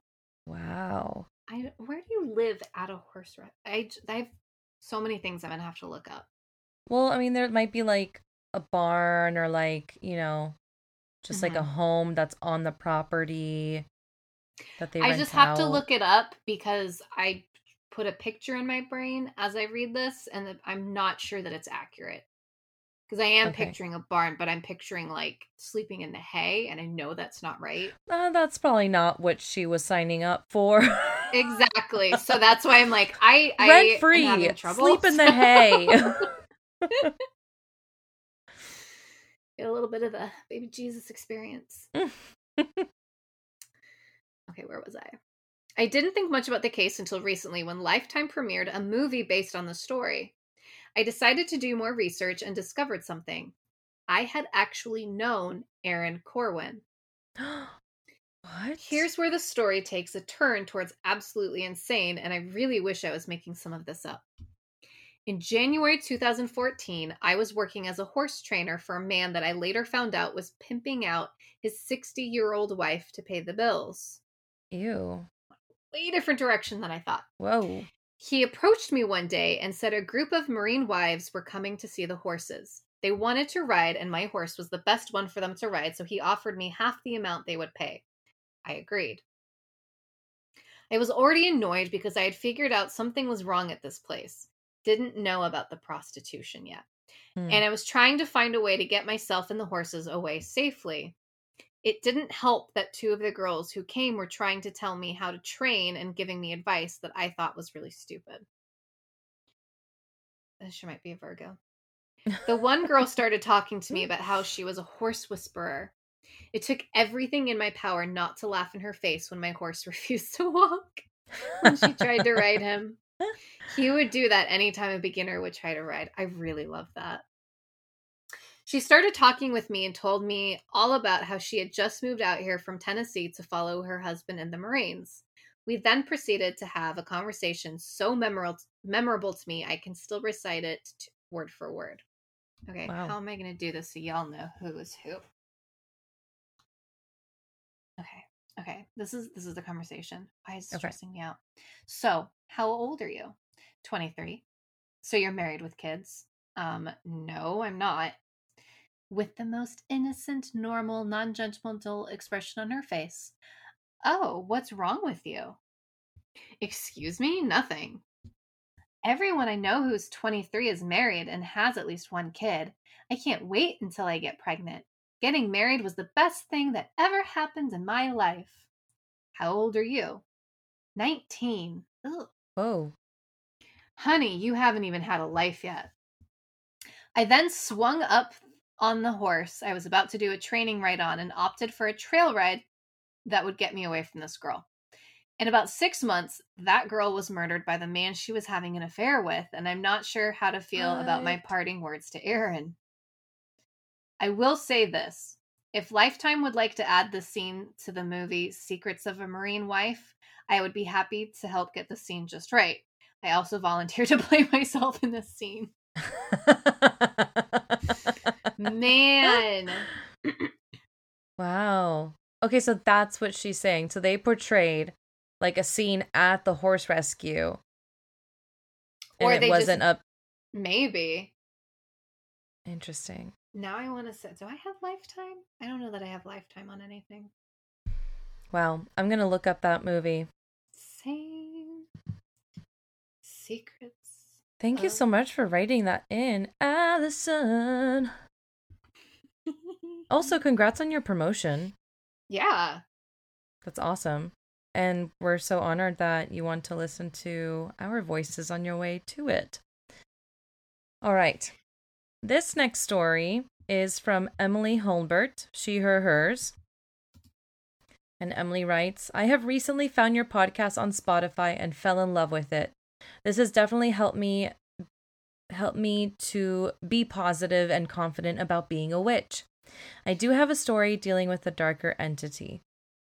Wow. I where do you live at a horse rest? I've so many things I'm gonna have to look up. Well, I mean, there might be like a barn or like, you know, just like a Mhm. home that's on the property that they I just have to look it up because I put a picture in my brain as I read this, and I'm not sure that it's accurate. Because I am Okay. picturing a barn, but I'm picturing like sleeping in the hay, and I know that's not right. Uh, that's probably not what she was signing up for. Exactly. So that's why I'm like, I, I Rent am free. having trouble. Sleep in the hay. Get a little bit of the baby Jesus experience. okay, where was I? I didn't think much about the case until recently when Lifetime premiered a movie based on the story. I decided to do more research and discovered something. I had actually known Erin Corwin. what? Here's where the story takes a turn towards absolutely insane, and I really wish I was making some of this up. In January 2014, I was working as a horse trainer for a man that I later found out was pimping out his 60 year old wife to pay the bills. Ew. Way different direction than I thought. Whoa. He approached me one day and said a group of Marine wives were coming to see the horses. They wanted to ride, and my horse was the best one for them to ride, so he offered me half the amount they would pay. I agreed. I was already annoyed because I had figured out something was wrong at this place. Didn't know about the prostitution yet. Hmm. And I was trying to find a way to get myself and the horses away safely. It didn't help that two of the girls who came were trying to tell me how to train and giving me advice that I thought was really stupid. She might be a Virgo. The one girl started talking to me about how she was a horse whisperer. It took everything in my power not to laugh in her face when my horse refused to walk when she tried to ride him. He would do that anytime a beginner would try to ride. I really love that. She started talking with me and told me all about how she had just moved out here from Tennessee to follow her husband in the Marines. We then proceeded to have a conversation so memorable memorable to me I can still recite it word for word. Okay, Wow. how am I going to do this so y'all know who is who? Okay. Okay. This is this is the conversation. Why is Okay. stressing me out? So, how old are you? 23. So you're married with kids? Um, no, I'm not. With the most innocent, normal, non-judgmental expression on her face. Oh, what's wrong with you? Excuse me? Nothing. Everyone I know who's 23 is married and has at least one kid. I can't wait until I get pregnant. Getting married was the best thing that ever happened in my life. How old are you? 19. Ugh. Whoa. Honey, you haven't even had a life yet. I then swung up on the horse I was about to do a training ride on and opted for a trail ride that would get me away from this girl. In about six months, that girl was murdered by the man she was having an affair with, and I'm not sure how to feel about my parting words to Erin. I will say this if Lifetime would like to add the scene to the movie Secrets of a Marine Wife, I would be happy to help get the scene just right. I also volunteer to play myself in this scene. Man. wow. Okay, so that's what she's saying. So they portrayed like a scene at the horse rescue. And Or it they wasn't up Maybe. interesting. Now I want to say, do I have Lifetime? I don't know that I have Lifetime on anything. Wow. I'm gonna look up that movie. Same. Secrets. Thank you so much for writing that in, Allison. Also, congrats on your promotion. yeah. That's awesome. And we're so honored that you want to listen to our voices on your way to it. All right. This next story is from Emily Holbert, she, her, hers. And Emily writes I have recently found your podcast on Spotify and fell in love with it. This has definitely helped me helped me to be positive and confident about being a witch. I do have a story dealing with a darker entity.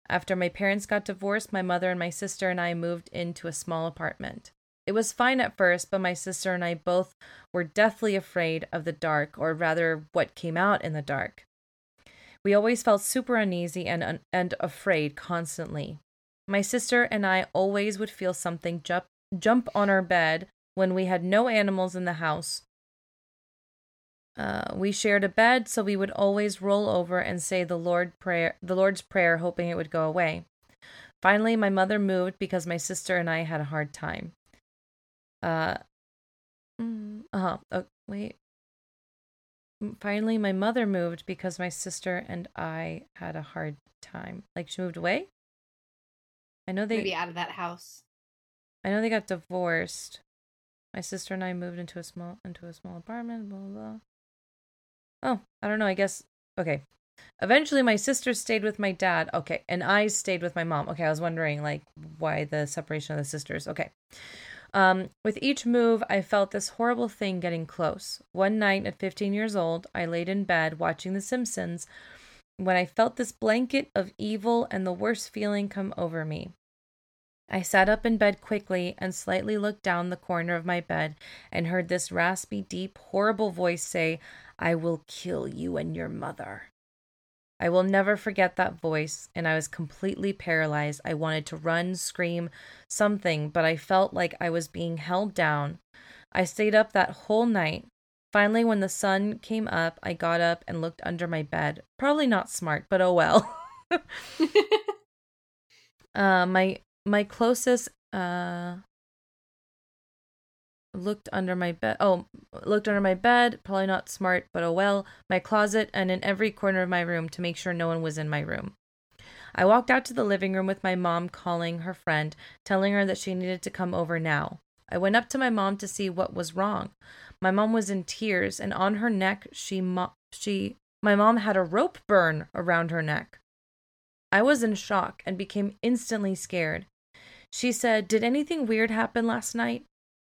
After my parents got divorced, my mother and my sister and I moved into a small apartment. It was fine at first, but my sister and I both were deathly afraid of the dark, or rather, what came out in the dark. We always felt super uneasy and, and afraid constantly. My sister and I always would feel something jump, jump on our bed when we had no animals in the house. Uh, we shared a bed, so we would always roll over and say the Lord prayer, the Lord's prayer, hoping it would go away. Finally, my mother moved because my sister and I had a hard time. Uh, uh huh. Oh, wait. Mm, Finally, my mother moved because my sister and I had a hard time. Like she moved away. I know they. Maybe out of that house. I know they got divorced. My sister and I moved into a small into a small apartment. Blah blah. blah. Oh, I don't know. I guess okay. Eventually, my sister stayed with my dad. Okay, and I stayed with my mom. Okay, I was wondering like why the separation of the sisters. Okay. Um, with each move, I felt this horrible thing getting close. One night at 15 years old, I laid in bed watching The Simpsons when I felt this blanket of evil and the worst feeling come over me. I sat up in bed quickly and slightly looked down the corner of my bed and heard this raspy, deep, horrible voice say, I will kill you and your mother. I will never forget that voice, and I was completely paralyzed. I wanted to run, scream, something, but I felt like I was being held down. I stayed up that whole night. Finally, when the sun came up, I got up and looked under my bed. Probably not smart, but oh well. uh, my my closest uh looked under my bed oh looked under my bed probably not smart but oh well my closet and in every corner of my room to make sure no one was in my room. I walked out to the living room with my mom calling her friend telling her that she needed to come over now. I went up to my mom to see what was wrong. My mom was in tears and on her neck she mo- she my mom had a rope burn around her neck. I was in shock and became instantly scared. She said, Did anything weird happen last night?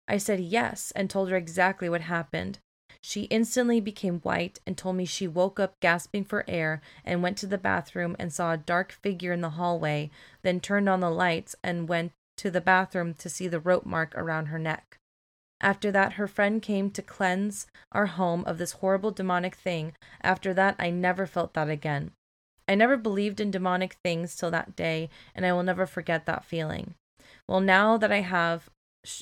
I said yes and told her exactly what happened. She instantly became white and told me she woke up gasping for air and went to the bathroom and saw a dark figure in the hallway, then turned on the lights and went to the bathroom to see the rope mark around her neck. After that, her friend came to cleanse our home of this horrible demonic thing. After that, I never felt that again. I never believed in demonic things till that day, and I will never forget that feeling. Well, now that I have,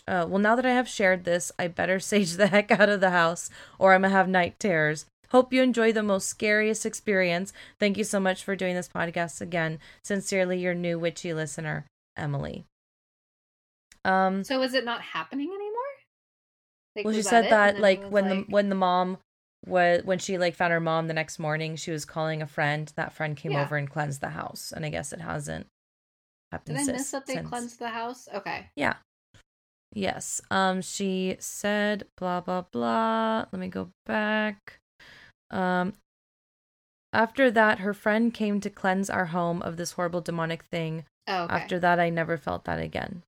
uh, well, now that I have shared this, I better sage the heck out of the house, or I'm gonna have night terrors. Hope you enjoy the most scariest experience. Thank you so much for doing this podcast again. Sincerely, your new witchy listener, Emily. Um, So is it not happening anymore? Like, well, she said it? that like when like- the when the mom was when she like found her mom the next morning, she was calling a friend. That friend came Yeah. over and cleansed the house, and I guess it hasn't. Did I miss that they since. cleansed the house? Okay. Yeah. Yes. Um. She said blah blah blah. Let me go back. Um. after that, her friend came to cleanse our home of this horrible demonic thing. Oh, okay. After that, I never felt that again.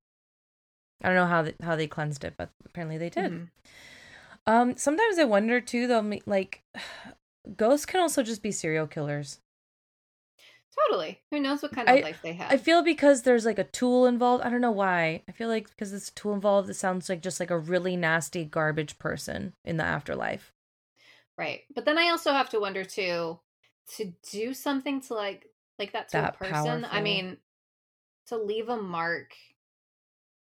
I don't know how they, how they cleansed it, but apparently they did. Mhm. Um, sometimes I wonder too, though, like ghosts can also just be serial killers. Totally. Who knows what kind of I- life they have? I feel because there's like a tool involved. I don't know why. I feel like because it's a tool involved, it sounds like just like a really nasty garbage person in the afterlife. Right. But then I also have to wonder too to do something to like like that to That a person. I mean, to leave a mark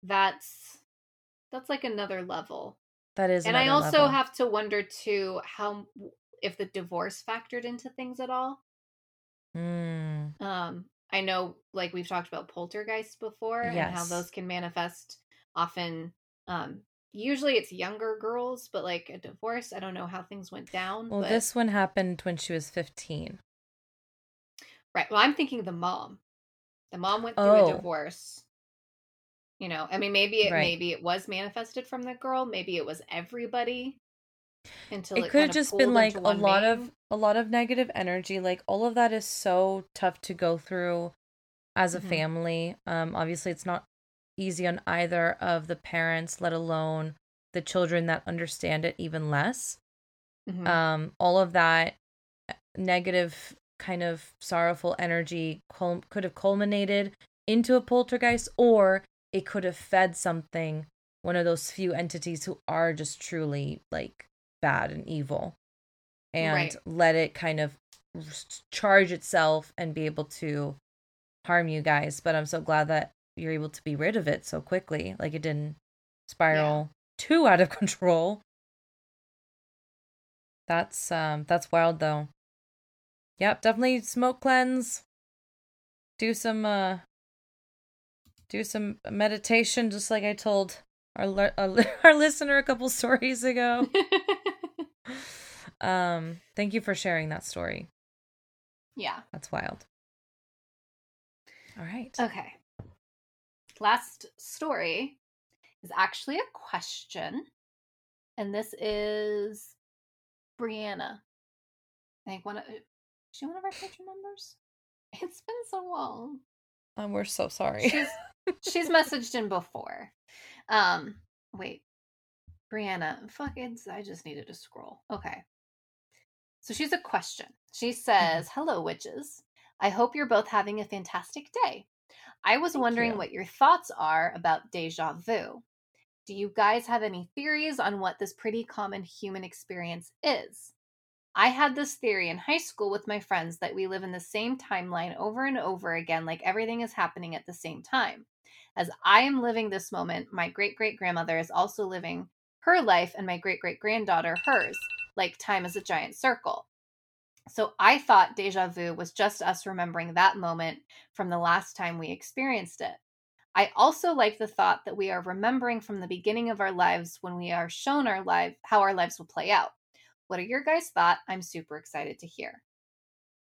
that's that's like another level. That is, and I also level. have to wonder too how if the divorce factored into things at all. Mm, Um I know like we've talked about poltergeists before and how those can manifest often um usually it's younger girls but like a divorce I don't know how things went down well, but this one happened when she was 15. Right. Well, I'm thinking the mom. The mom went through Oh. a divorce. You know, I mean, maybe it Right. maybe it was manifested from the girl. Maybe it was everybody. Until it it, could have just been like a lot of a lot of negative energy like all of that is so tough to go through as a Mhm. family um obviously it's not easy on either of the parents let alone the children that understand it even less Mhm. um all of that uh, negative kind of sorrowful energy cul- could have culminated into a poltergeist or it could have fed something one of those few entities who are just truly like bad and evil and Right. let it kind of charge itself and be able to harm you guys but i'm so glad that you're able to be rid of it so quickly like it didn't spiral too out of control. That's um that's wild though. Yep definitely smoke cleanse. Do some uh do some meditation just like i told our our, our listener a couple stories ago um thank you for sharing that story yeah. that's wild all right Okay. Last story is actually a question. And this is Brianna. I think one of is she one of our patron members? It's been so long. um we're so sorry She's she's messaged in before. Um, wait, Brianna, fuck it's I just needed to scroll. Okay. So she's a question. She says, mm-hmm. Hello, witches. I hope you're both having a fantastic day. I was Thank wondering you. what your thoughts are about deja vu. Do you guys have any theories on what this pretty common human experience is? I had this theory in high school with my friends that we live in the same timeline over and over again, like everything is happening at the same time. As I am living this moment, my great great grandmother is also living her life, and my great great granddaughter hers, like time is a giant circle. So I thought deja vu was just us remembering that moment from the last time we experienced it. I also like the thought that we are remembering from the beginning of our lives when we are shown our life how our lives will play out. What are your guys' thoughts? I'm super excited to hear.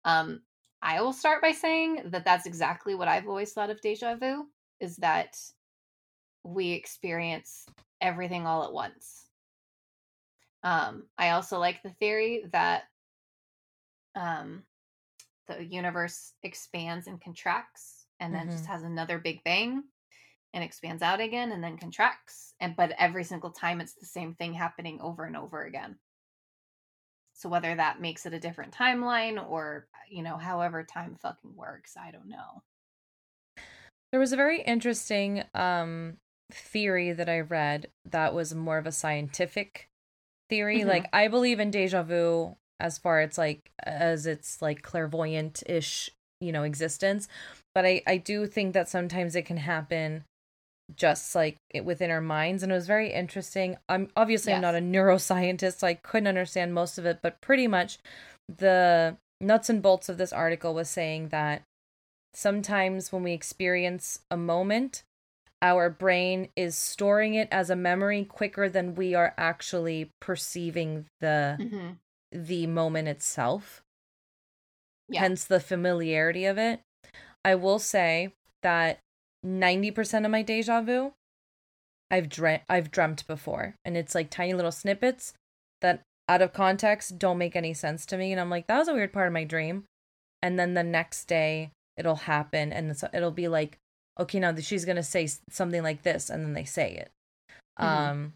Um, I will start by saying that that's exactly what I've always thought of deja vu is that we experience everything all at once. Um, I also like the theory that um, the universe expands and contracts and then just has another big bang and expands out again and then contracts and but every single time it's the same thing happening over and over again. So whether that makes it a different timeline or you know however time fucking works i don't know. There was a very interesting um theory that I read that was more of a scientific theory. Mhm. Like I believe in deja vu as far as like as it's like clairvoyant ish, you know, existence. But I I do think that sometimes it can happen just like it within our minds and it was very interesting. I'm obviously I'm not a neuroscientist, so I couldn't understand most of it, but pretty much the nuts and bolts of this article was saying that sometimes when we experience a moment, our brain is storing it as a memory quicker than we are actually perceiving the mm-hmm. the moment itself. Yeah. Hence the familiarity of it. I will say that 90% of my deja vu I've dreamt I've dreamt before and it's like tiny little snippets that out of context don't make any sense to me and i'm like that was a weird part of my dream and then the next day it'll happen and it'll be like okay now she's gonna say something like this and then they say it mm-hmm. um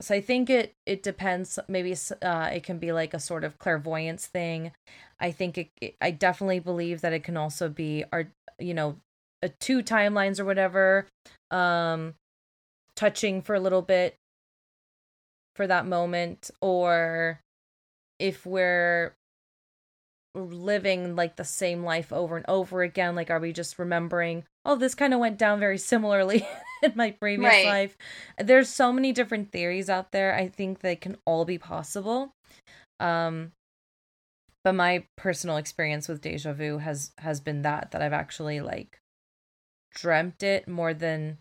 so i think it it depends maybe uh it can be like a sort of clairvoyance thing i think it, it i definitely believe that it can also be our you know a two timelines or whatever um touching for a little bit for that moment or if we're living like the same life over and over again like are we just remembering oh this kind of went down very similarly in my previous right. life there's so many different theories out there i think they can all be possible um but my personal experience with deja vu has has been that that i've actually like dreamt it more than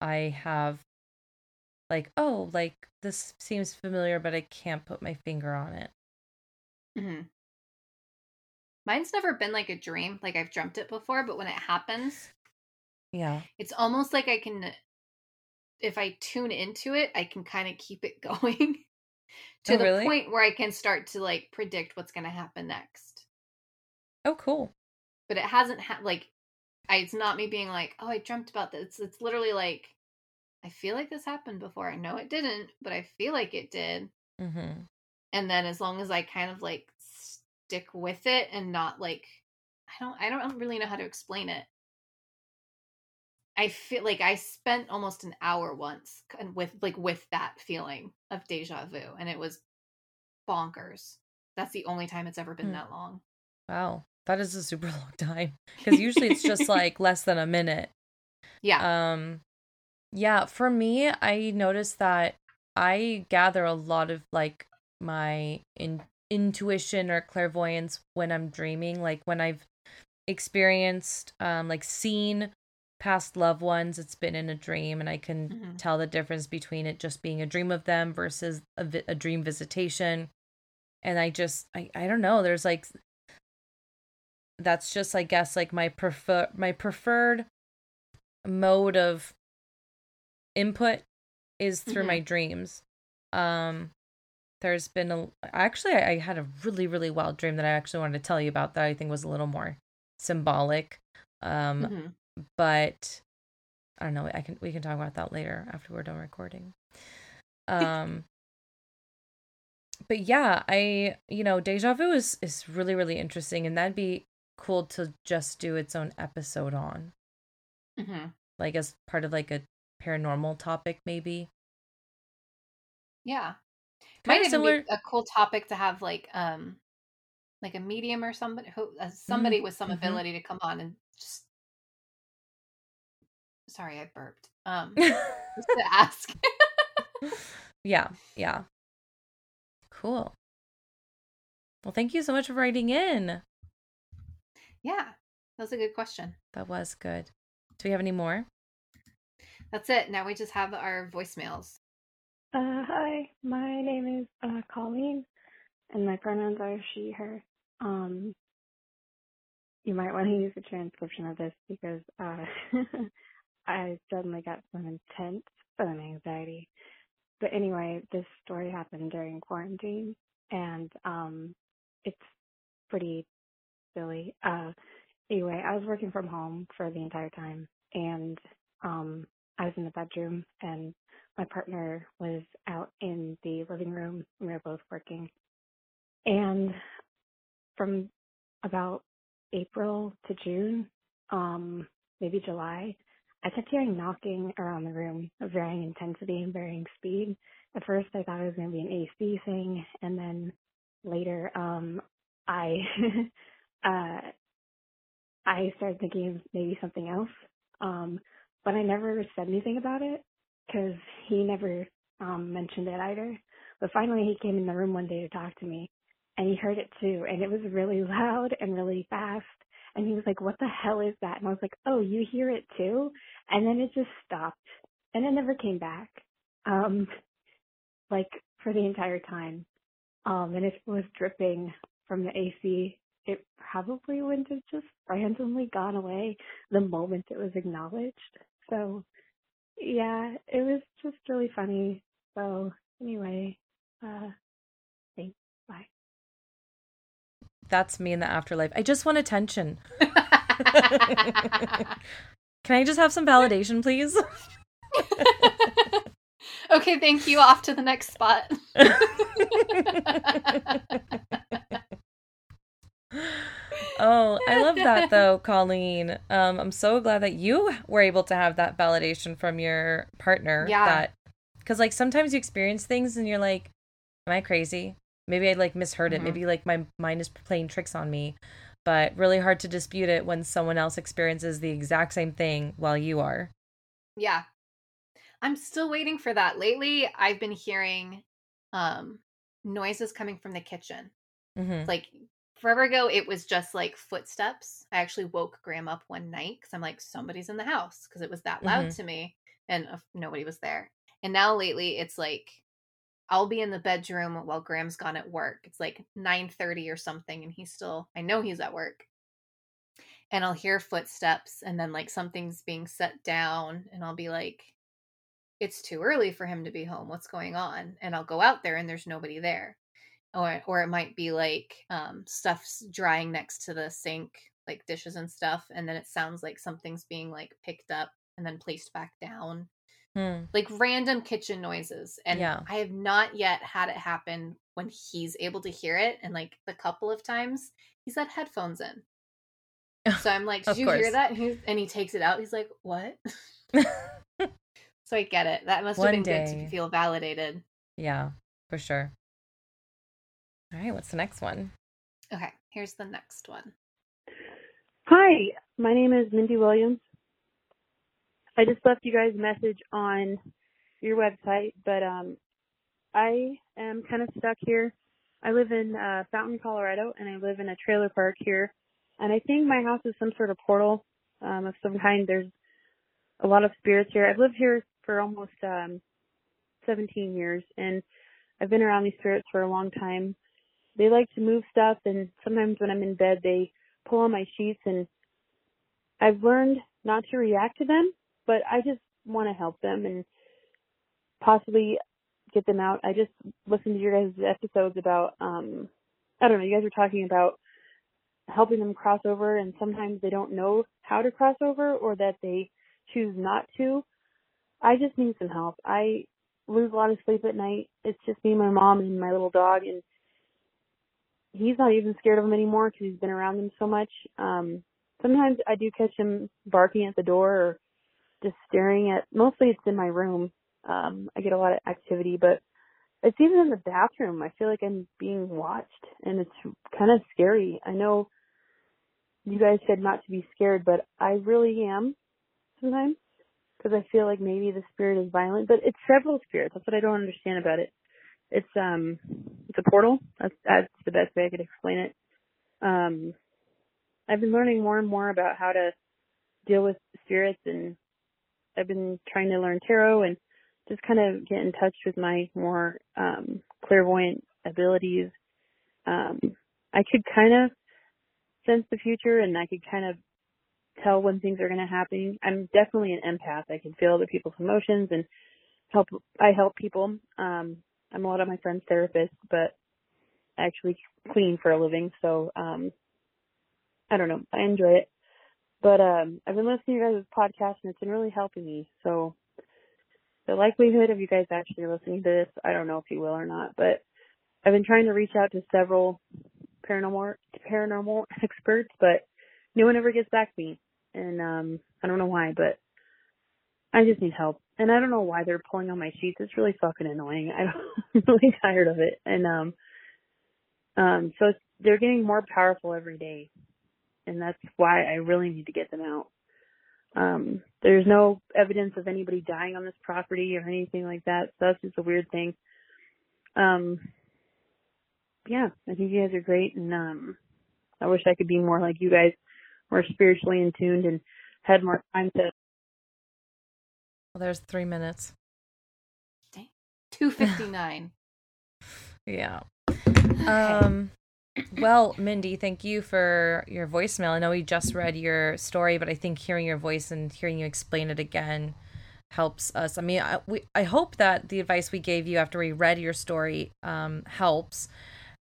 i have like oh like this seems familiar but i can't put my finger on it mm-hmm. Mine's never been like a dream. Like I've dreamt it before, but when it happens, yeah. It's almost like I can if I tune into it, I can kind of keep it going to oh, the really? point where I can start to like predict what's going to happen next. Oh, cool. But it hasn't had like I, it's not me being like, "Oh, I dreamt about this." It's, it's literally like I feel like this happened before. I know it didn't, but I feel like it did. Mm-hmm. And then as long as I kind of like stick with it and not like I don't I don't really know how to explain it. I feel like I spent almost an hour once with like with that feeling of deja vu and it was bonkers. That's the only time it's ever been hmm. that long. Wow. That is a super long time because usually it's just like less than a minute. Yeah. Um yeah, for me I noticed that I gather a lot of like my in intuition or clairvoyance when I'm dreaming, like when I've experienced um like seen past loved ones it's been in a dream and i can mm-hmm. tell the difference between it just being a dream of them versus a, vi- a dream visitation and i just I, I don't know there's like that's just i guess like my prefer my preferred mode of input is through mm-hmm. my dreams um there's been a actually I, I had a really really wild dream that I actually wanted to tell you about that I think was a little more symbolic. Um mm-hmm. but I don't know, I can we can talk about that later after we're done recording. Um but yeah, I you know, deja vu is is really really interesting and that'd be cool to just do its own episode on. Mm-hmm. Like as part of like a paranormal topic maybe. Yeah. Might even similar... be a cool topic to have like um like a medium or somebody who uh, somebody mm-hmm. with some mm-hmm. ability to come on and just sorry i burped. Um just to ask. Yeah yeah. Cool. Well thank you so much for writing in. Yeah that was a good question. That was good. Do we have any more? That's it. Now we just have our voicemails uh, hi, my name is uh, Colleen, and my pronouns are she, her. Um, you might want to use a transcription of this because uh, I suddenly got some intense phone anxiety. But anyway, this story happened during quarantine, and um, it's pretty silly. Uh, anyway, I was working from home for the entire time, and um, I was in the bedroom, and my partner was out in the living room. We were both working. And from about April to June, um, maybe July, I kept hearing knocking around the room of varying intensity and varying speed. At first, I thought it was going to be an AC thing, and then later, um, I uh, I started thinking maybe something else. Um, but I never said anything about it because he never um, mentioned it either. But finally, he came in the room one day to talk to me, and he heard it too, and it was really loud and really fast. And he was like, "What the hell is that?" And I was like, "Oh, you hear it too?" And then it just stopped, and it never came back, um, like for the entire time. Um, and if it was dripping from the AC, it probably wouldn't have just randomly gone away the moment it was acknowledged. So yeah, it was just really funny. So anyway, uh, thanks. Bye. That's me in the afterlife. I just want attention. Can I just have some validation, please? okay, thank you. Off to the next spot. oh, I love that though, Colleen. Um, I'm so glad that you were able to have that validation from your partner. Yeah. That because like sometimes you experience things and you're like, "Am I crazy? Maybe I like misheard it. Mhm. Maybe like my mind is playing tricks on me." But really hard to dispute it when someone else experiences the exact same thing while you are. yeah. I'm still waiting for that. Lately, I've been hearing um noises coming from the kitchen. Mm-hmm. Like forever ago, it was just like footsteps. I actually woke Graham up one night because I'm like, somebody's in the house because it was that loud to me, and uh, nobody was there. And now lately, it's like I'll be in the bedroom while Graham's gone at work. It's like 9:30 or something, and he's still. I know he's at work, and I'll hear footsteps, and then like something's being set down, and I'll be like, "It's too early for him to be home. What's going on?" And I'll go out there, and there's nobody there or or it might be like um stuff's drying next to the sink like dishes and stuff and then it sounds like something's being like picked up and then placed back down. Hmm. like random kitchen noises and Yeah. i have not yet had it happen when he's able to hear it and like the couple of times he's had headphones in. So i'm like did you hear that? And he, and he takes it out he's like what? So i get it. That must have One been good to feel validated. Yeah, for sure. All right, what's the next one? okay here's the next one Hi, my name is Mindy Williams. I just left you guys a message on your website, but um, I am kind of stuck here. I live in uh, Fountain, Colorado, and I live in a trailer park here. And I think my house is some sort of portal um, of some kind. There's a lot of spirits here. I've lived here for almost um, 17 years, and I've been around these spirits for a long time. They like to move stuff, and sometimes when I'm in bed, they pull on my sheets and I've learned not to react to them, but I just want to help them and possibly get them out. I just listened to your guys' episodes about um I don't know, you guys were talking about helping them cross over and sometimes they don't know how to cross over or that they choose not to. I just need some help. I lose a lot of sleep at night. It's just me, my mom, and my little dog and he's not even scared of them anymore because he's been around them so much. Um, sometimes I do catch him barking at the door or just staring at. Mostly it's in my room. Um, I get a lot of activity, but it's even in the bathroom. I feel like I'm being watched, and it's kind of scary. I know you guys said not to be scared, but I really am sometimes because I feel like maybe the spirit is violent. But it's several spirits. That's what I don't understand about it. It's um, it's a portal. That's that's the best way I could explain it. Um, I've been learning more and more about how to deal with spirits, and I've been trying to learn tarot and just kind of get in touch with my more um, clairvoyant abilities. Um, I could kind of sense the future, and I could kind of tell when things are going to happen. I'm definitely an empath. I can feel other people's emotions and help. I help people. Um, I'm a lot of my friends' therapist, but I actually clean for a living, so um, I don't know. I enjoy it. But um, I've been listening to your guys' podcast, and it's been really helping me. So the likelihood of you guys actually listening to this, I don't know if you will or not. But I've been trying to reach out to several paranormal paranormal experts, but no one ever gets back to me, and um, I don't know why. But I just need help, and I don't know why they're pulling on my sheets. It's really fucking annoying. I'm really tired of it, and um, um, so they're getting more powerful every day and that's why I really need to get them out. Um, there's no evidence of anybody dying on this property or anything like that, so that's just a weird thing. Um, yeah, I think you guys are great, and um, I wish I could be more like you guys, more spiritually in tuned, and had more time to. Well, there's three minutes. 259 Yeah. Um. Well, Mindy, thank you for your voicemail. I know we just read your story, but I think hearing your voice and hearing you explain it again helps us. I mean, I, we I hope that the advice we gave you after we read your story um, helps.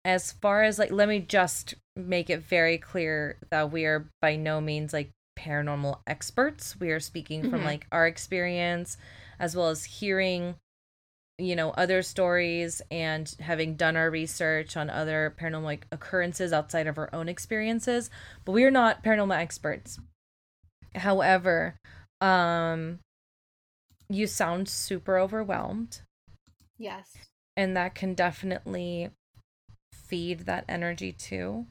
As far as like, let me just make it very clear that we are by no means like paranormal experts. We are speaking from Mhm. like our experience as well as hearing you know other stories and having done our research on other paranormal like, occurrences outside of our own experiences but we are not paranormal experts however um you sound super overwhelmed Yes. and that can definitely feed that energy too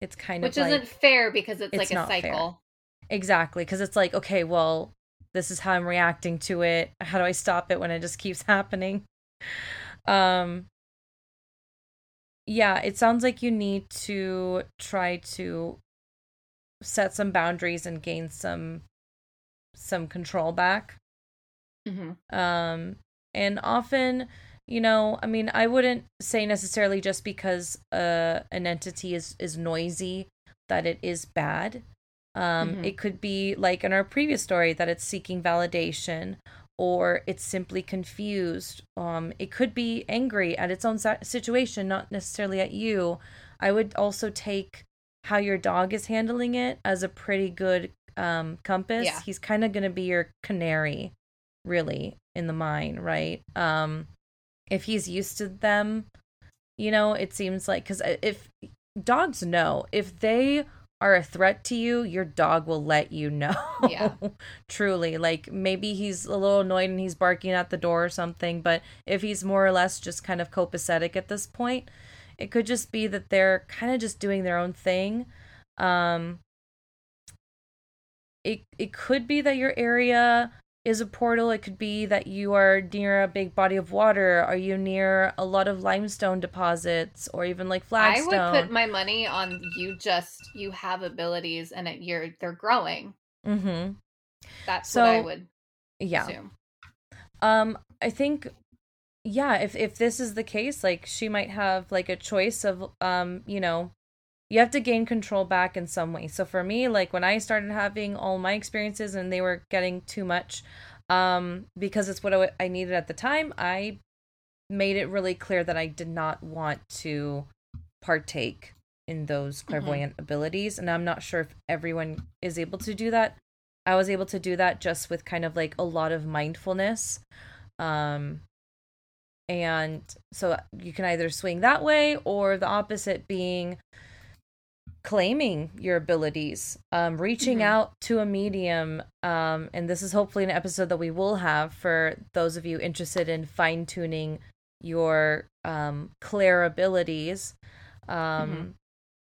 it's kind Which of Which isn't like fair because it's, it's like a cycle. Exactly because it's like okay well this is how i'm reacting to it. How do i stop it when it just keeps happening? Um yeah it sounds like you need to try to set some boundaries and gain some some control back. Mm-hmm. um and often you know i mean i wouldn't say necessarily just because uh an entity is is noisy that it is bad um Mhm. it could be like in our previous story that it's seeking validation or it's simply confused um it could be angry at its own situation not necessarily at you i would also take how your dog is handling it as a pretty good um compass Yeah. he's kind of going to be your canary really in the mine right um if he's used to them you know it seems like because if dogs know if they are a threat to you your dog will let you know. Yeah. truly. Like maybe he's a little annoyed and he's barking at the door or something but if he's more or less just kind of copacetic at this point it could just be that they're kind of just doing their own thing. Um it it could be that your area is a portal. It could be that you are near a big body of water. Are you near a lot of limestone deposits or even like flagstone? I would put my money on you just you have abilities and it, you're they're growing. mm-hmm. That's what I would Yeah. assume. Um, I think, yeah, if if this is the case, like she might have like a choice of, um, you know, you have to gain control back in some way. So for me, like when I started having all my experiences and they were getting too much, um, because it's what I, I needed at the time, I made it really clear that I did not want to partake in those clairvoyant abilities, and I'm not sure if everyone is able to do that. I was able to do that just with kind of like a lot of mindfulness. Um and so you can either swing that way or the opposite being claiming your abilities, um reaching Mhm. out to a medium um and this is hopefully an episode that we will have for those of you interested in fine-tuning your um clair abilities. Um Mhm.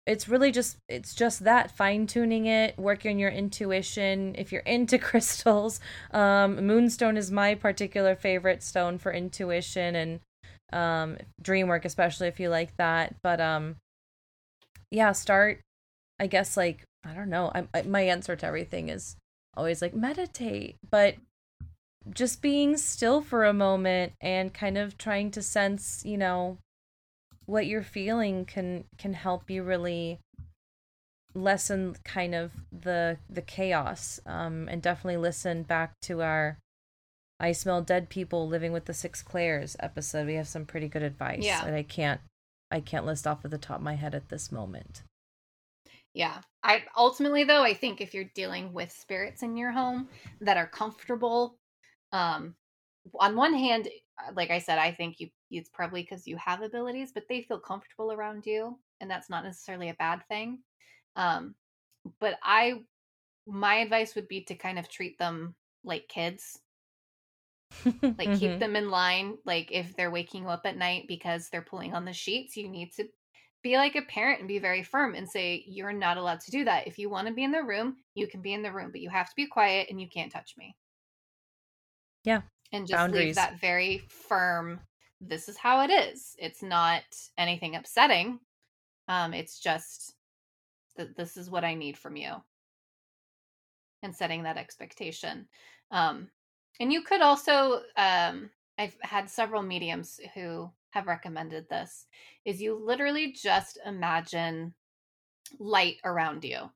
it's really just it's just that fine tuning it working on your intuition if you're into crystals um moonstone is my particular favorite stone for intuition and um dream work especially if you like that but um yeah start i guess like i don't know I, I my answer to everything is always like meditate but just being still for a moment and kind of trying to sense you know what you're feeling can can help you really lessen kind of the the chaos um and definitely listen back to our I smell dead people living with the six clairs episode. We have some pretty good advice Yeah. that I can't I can't list off of the top of my head at this moment. Yeah. I ultimately though, I think if you're dealing with spirits in your home that are comfortable, um on one hand, uh, like I said, I think you it's probably because you have abilities, but they feel comfortable around you, and that's not necessarily a bad thing. Um, but I my advice would be to kind of treat them like kids. Like keep Mhm. them in line. Like if they're waking you up at night because they're pulling on the sheets, you need to be like a parent and be very firm and say you're not allowed to do that. If you want to be in the room, you can be in the room, but you have to be quiet and you can't touch me. Yeah. And just Boundaries. leave that very firm this is how it is. It's not anything upsetting. Um it's just that this is what I need from you. And setting that expectation. Um and you could also um I've had several mediums who have recommended this is you literally just imagine light around you.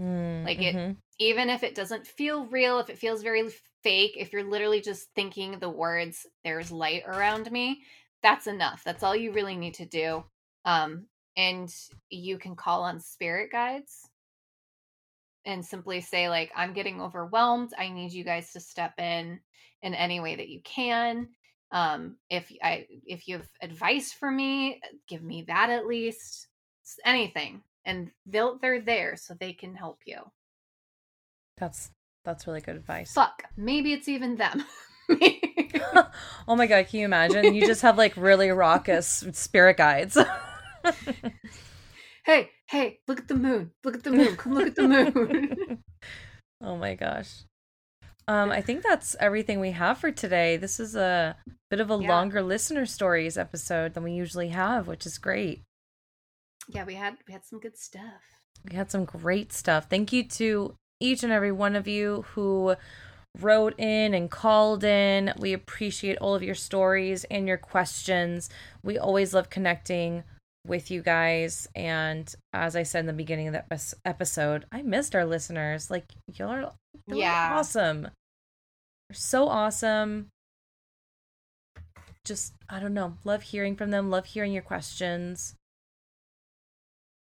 Mm, Like it- mhm. Even if it doesn't feel real, if it feels very fake, if you're literally just thinking the words there's light around me, that's enough. That's all you really need to do. Um and you can call on spirit guides and simply say like i'm getting overwhelmed i need you guys to step in in any way that you can um if i if you have advice for me give me that at least anything and they'll they're there so they can help you That's that's really good advice. fuck maybe it's even them oh my god, can you imagine? You just have like really raucous spirit guides. hey hey look at the moon look at the moon come look at the moon oh my gosh. Um, I think that's everything we have for today. This is a bit of a Yeah. longer listener stories episode than we usually have, which is great. yeah we had we had some good stuff We had some great stuff. Thank you to each and every one of you who wrote in and called in. We appreciate all of your stories and your questions. We always love connecting with you guys. And as I said in the beginning of that episode, I missed our listeners. Like, y'all are, y'all are Yeah. awesome. You're so awesome. Just, I don't know, love hearing from them, love hearing your questions.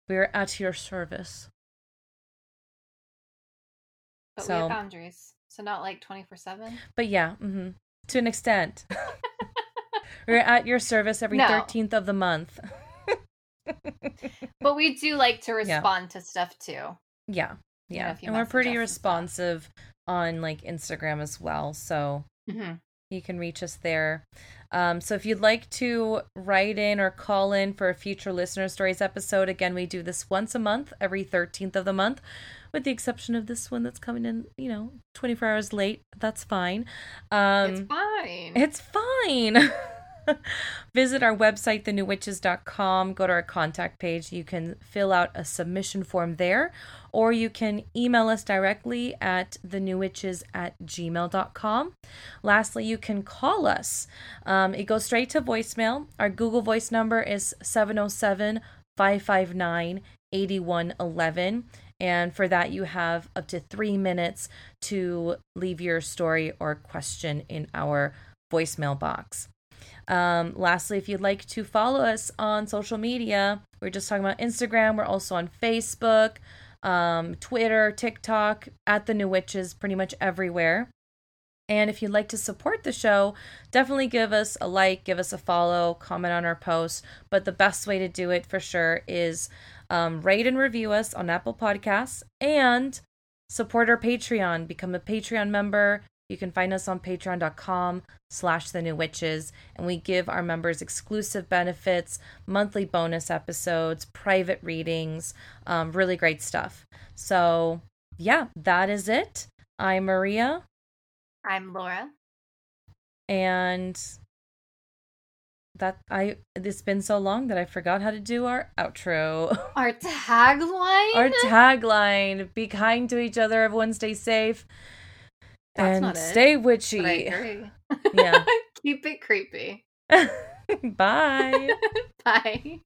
We're at your service. but we have boundaries so not like 24 7 But yeah, hmm to an extent. We're at your service every No. 13th of the month. But we do like to Yeah. respond to stuff too yeah. You Yeah. know, and we're pretty us and stuff. responsive on like Instagram as well. So mm-hmm. you can reach us there. Um, so if you'd like to write in or call in for a future listener stories episode, again, we do this once a month, every 13th of the month, with the exception of this one that's coming in, you know, 24 hours late. That's fine. Um, it's fine It's fine. Visit our website, thenewwitches.com. Go to our contact page. You can fill out a submission form there, or you can email us directly at thenewwitches at gmail.com. Lastly, you can call us. Um, it goes straight to voicemail. Our Google Voice number is 707 559 8111. And for that, you have up to three minutes to leave your story or question in our voicemail box. Um, lastly, if you'd like to follow us on social media, we're just talking about Instagram. We're also on Facebook, um, Twitter, TikTok, at the New Witches, pretty much everywhere. And if you'd like to support the show, definitely give us a like, give us a follow, comment on our posts. But the best way to do it for sure is um, rate and review us on Apple Podcasts and support our Patreon. Become a Patreon member. You can find us on patreon.com slash the new witches. And we give our members exclusive benefits, monthly bonus episodes, private readings, um, really great stuff. So yeah, that is it. I'm Maria. i'm laura and that I it's been so long that I forgot how to do our outro. our tagline our tagline: Be kind to each other. Everyone, stay safe That's and not it, stay but I witchy. Yeah. keep it creepy Bye. bye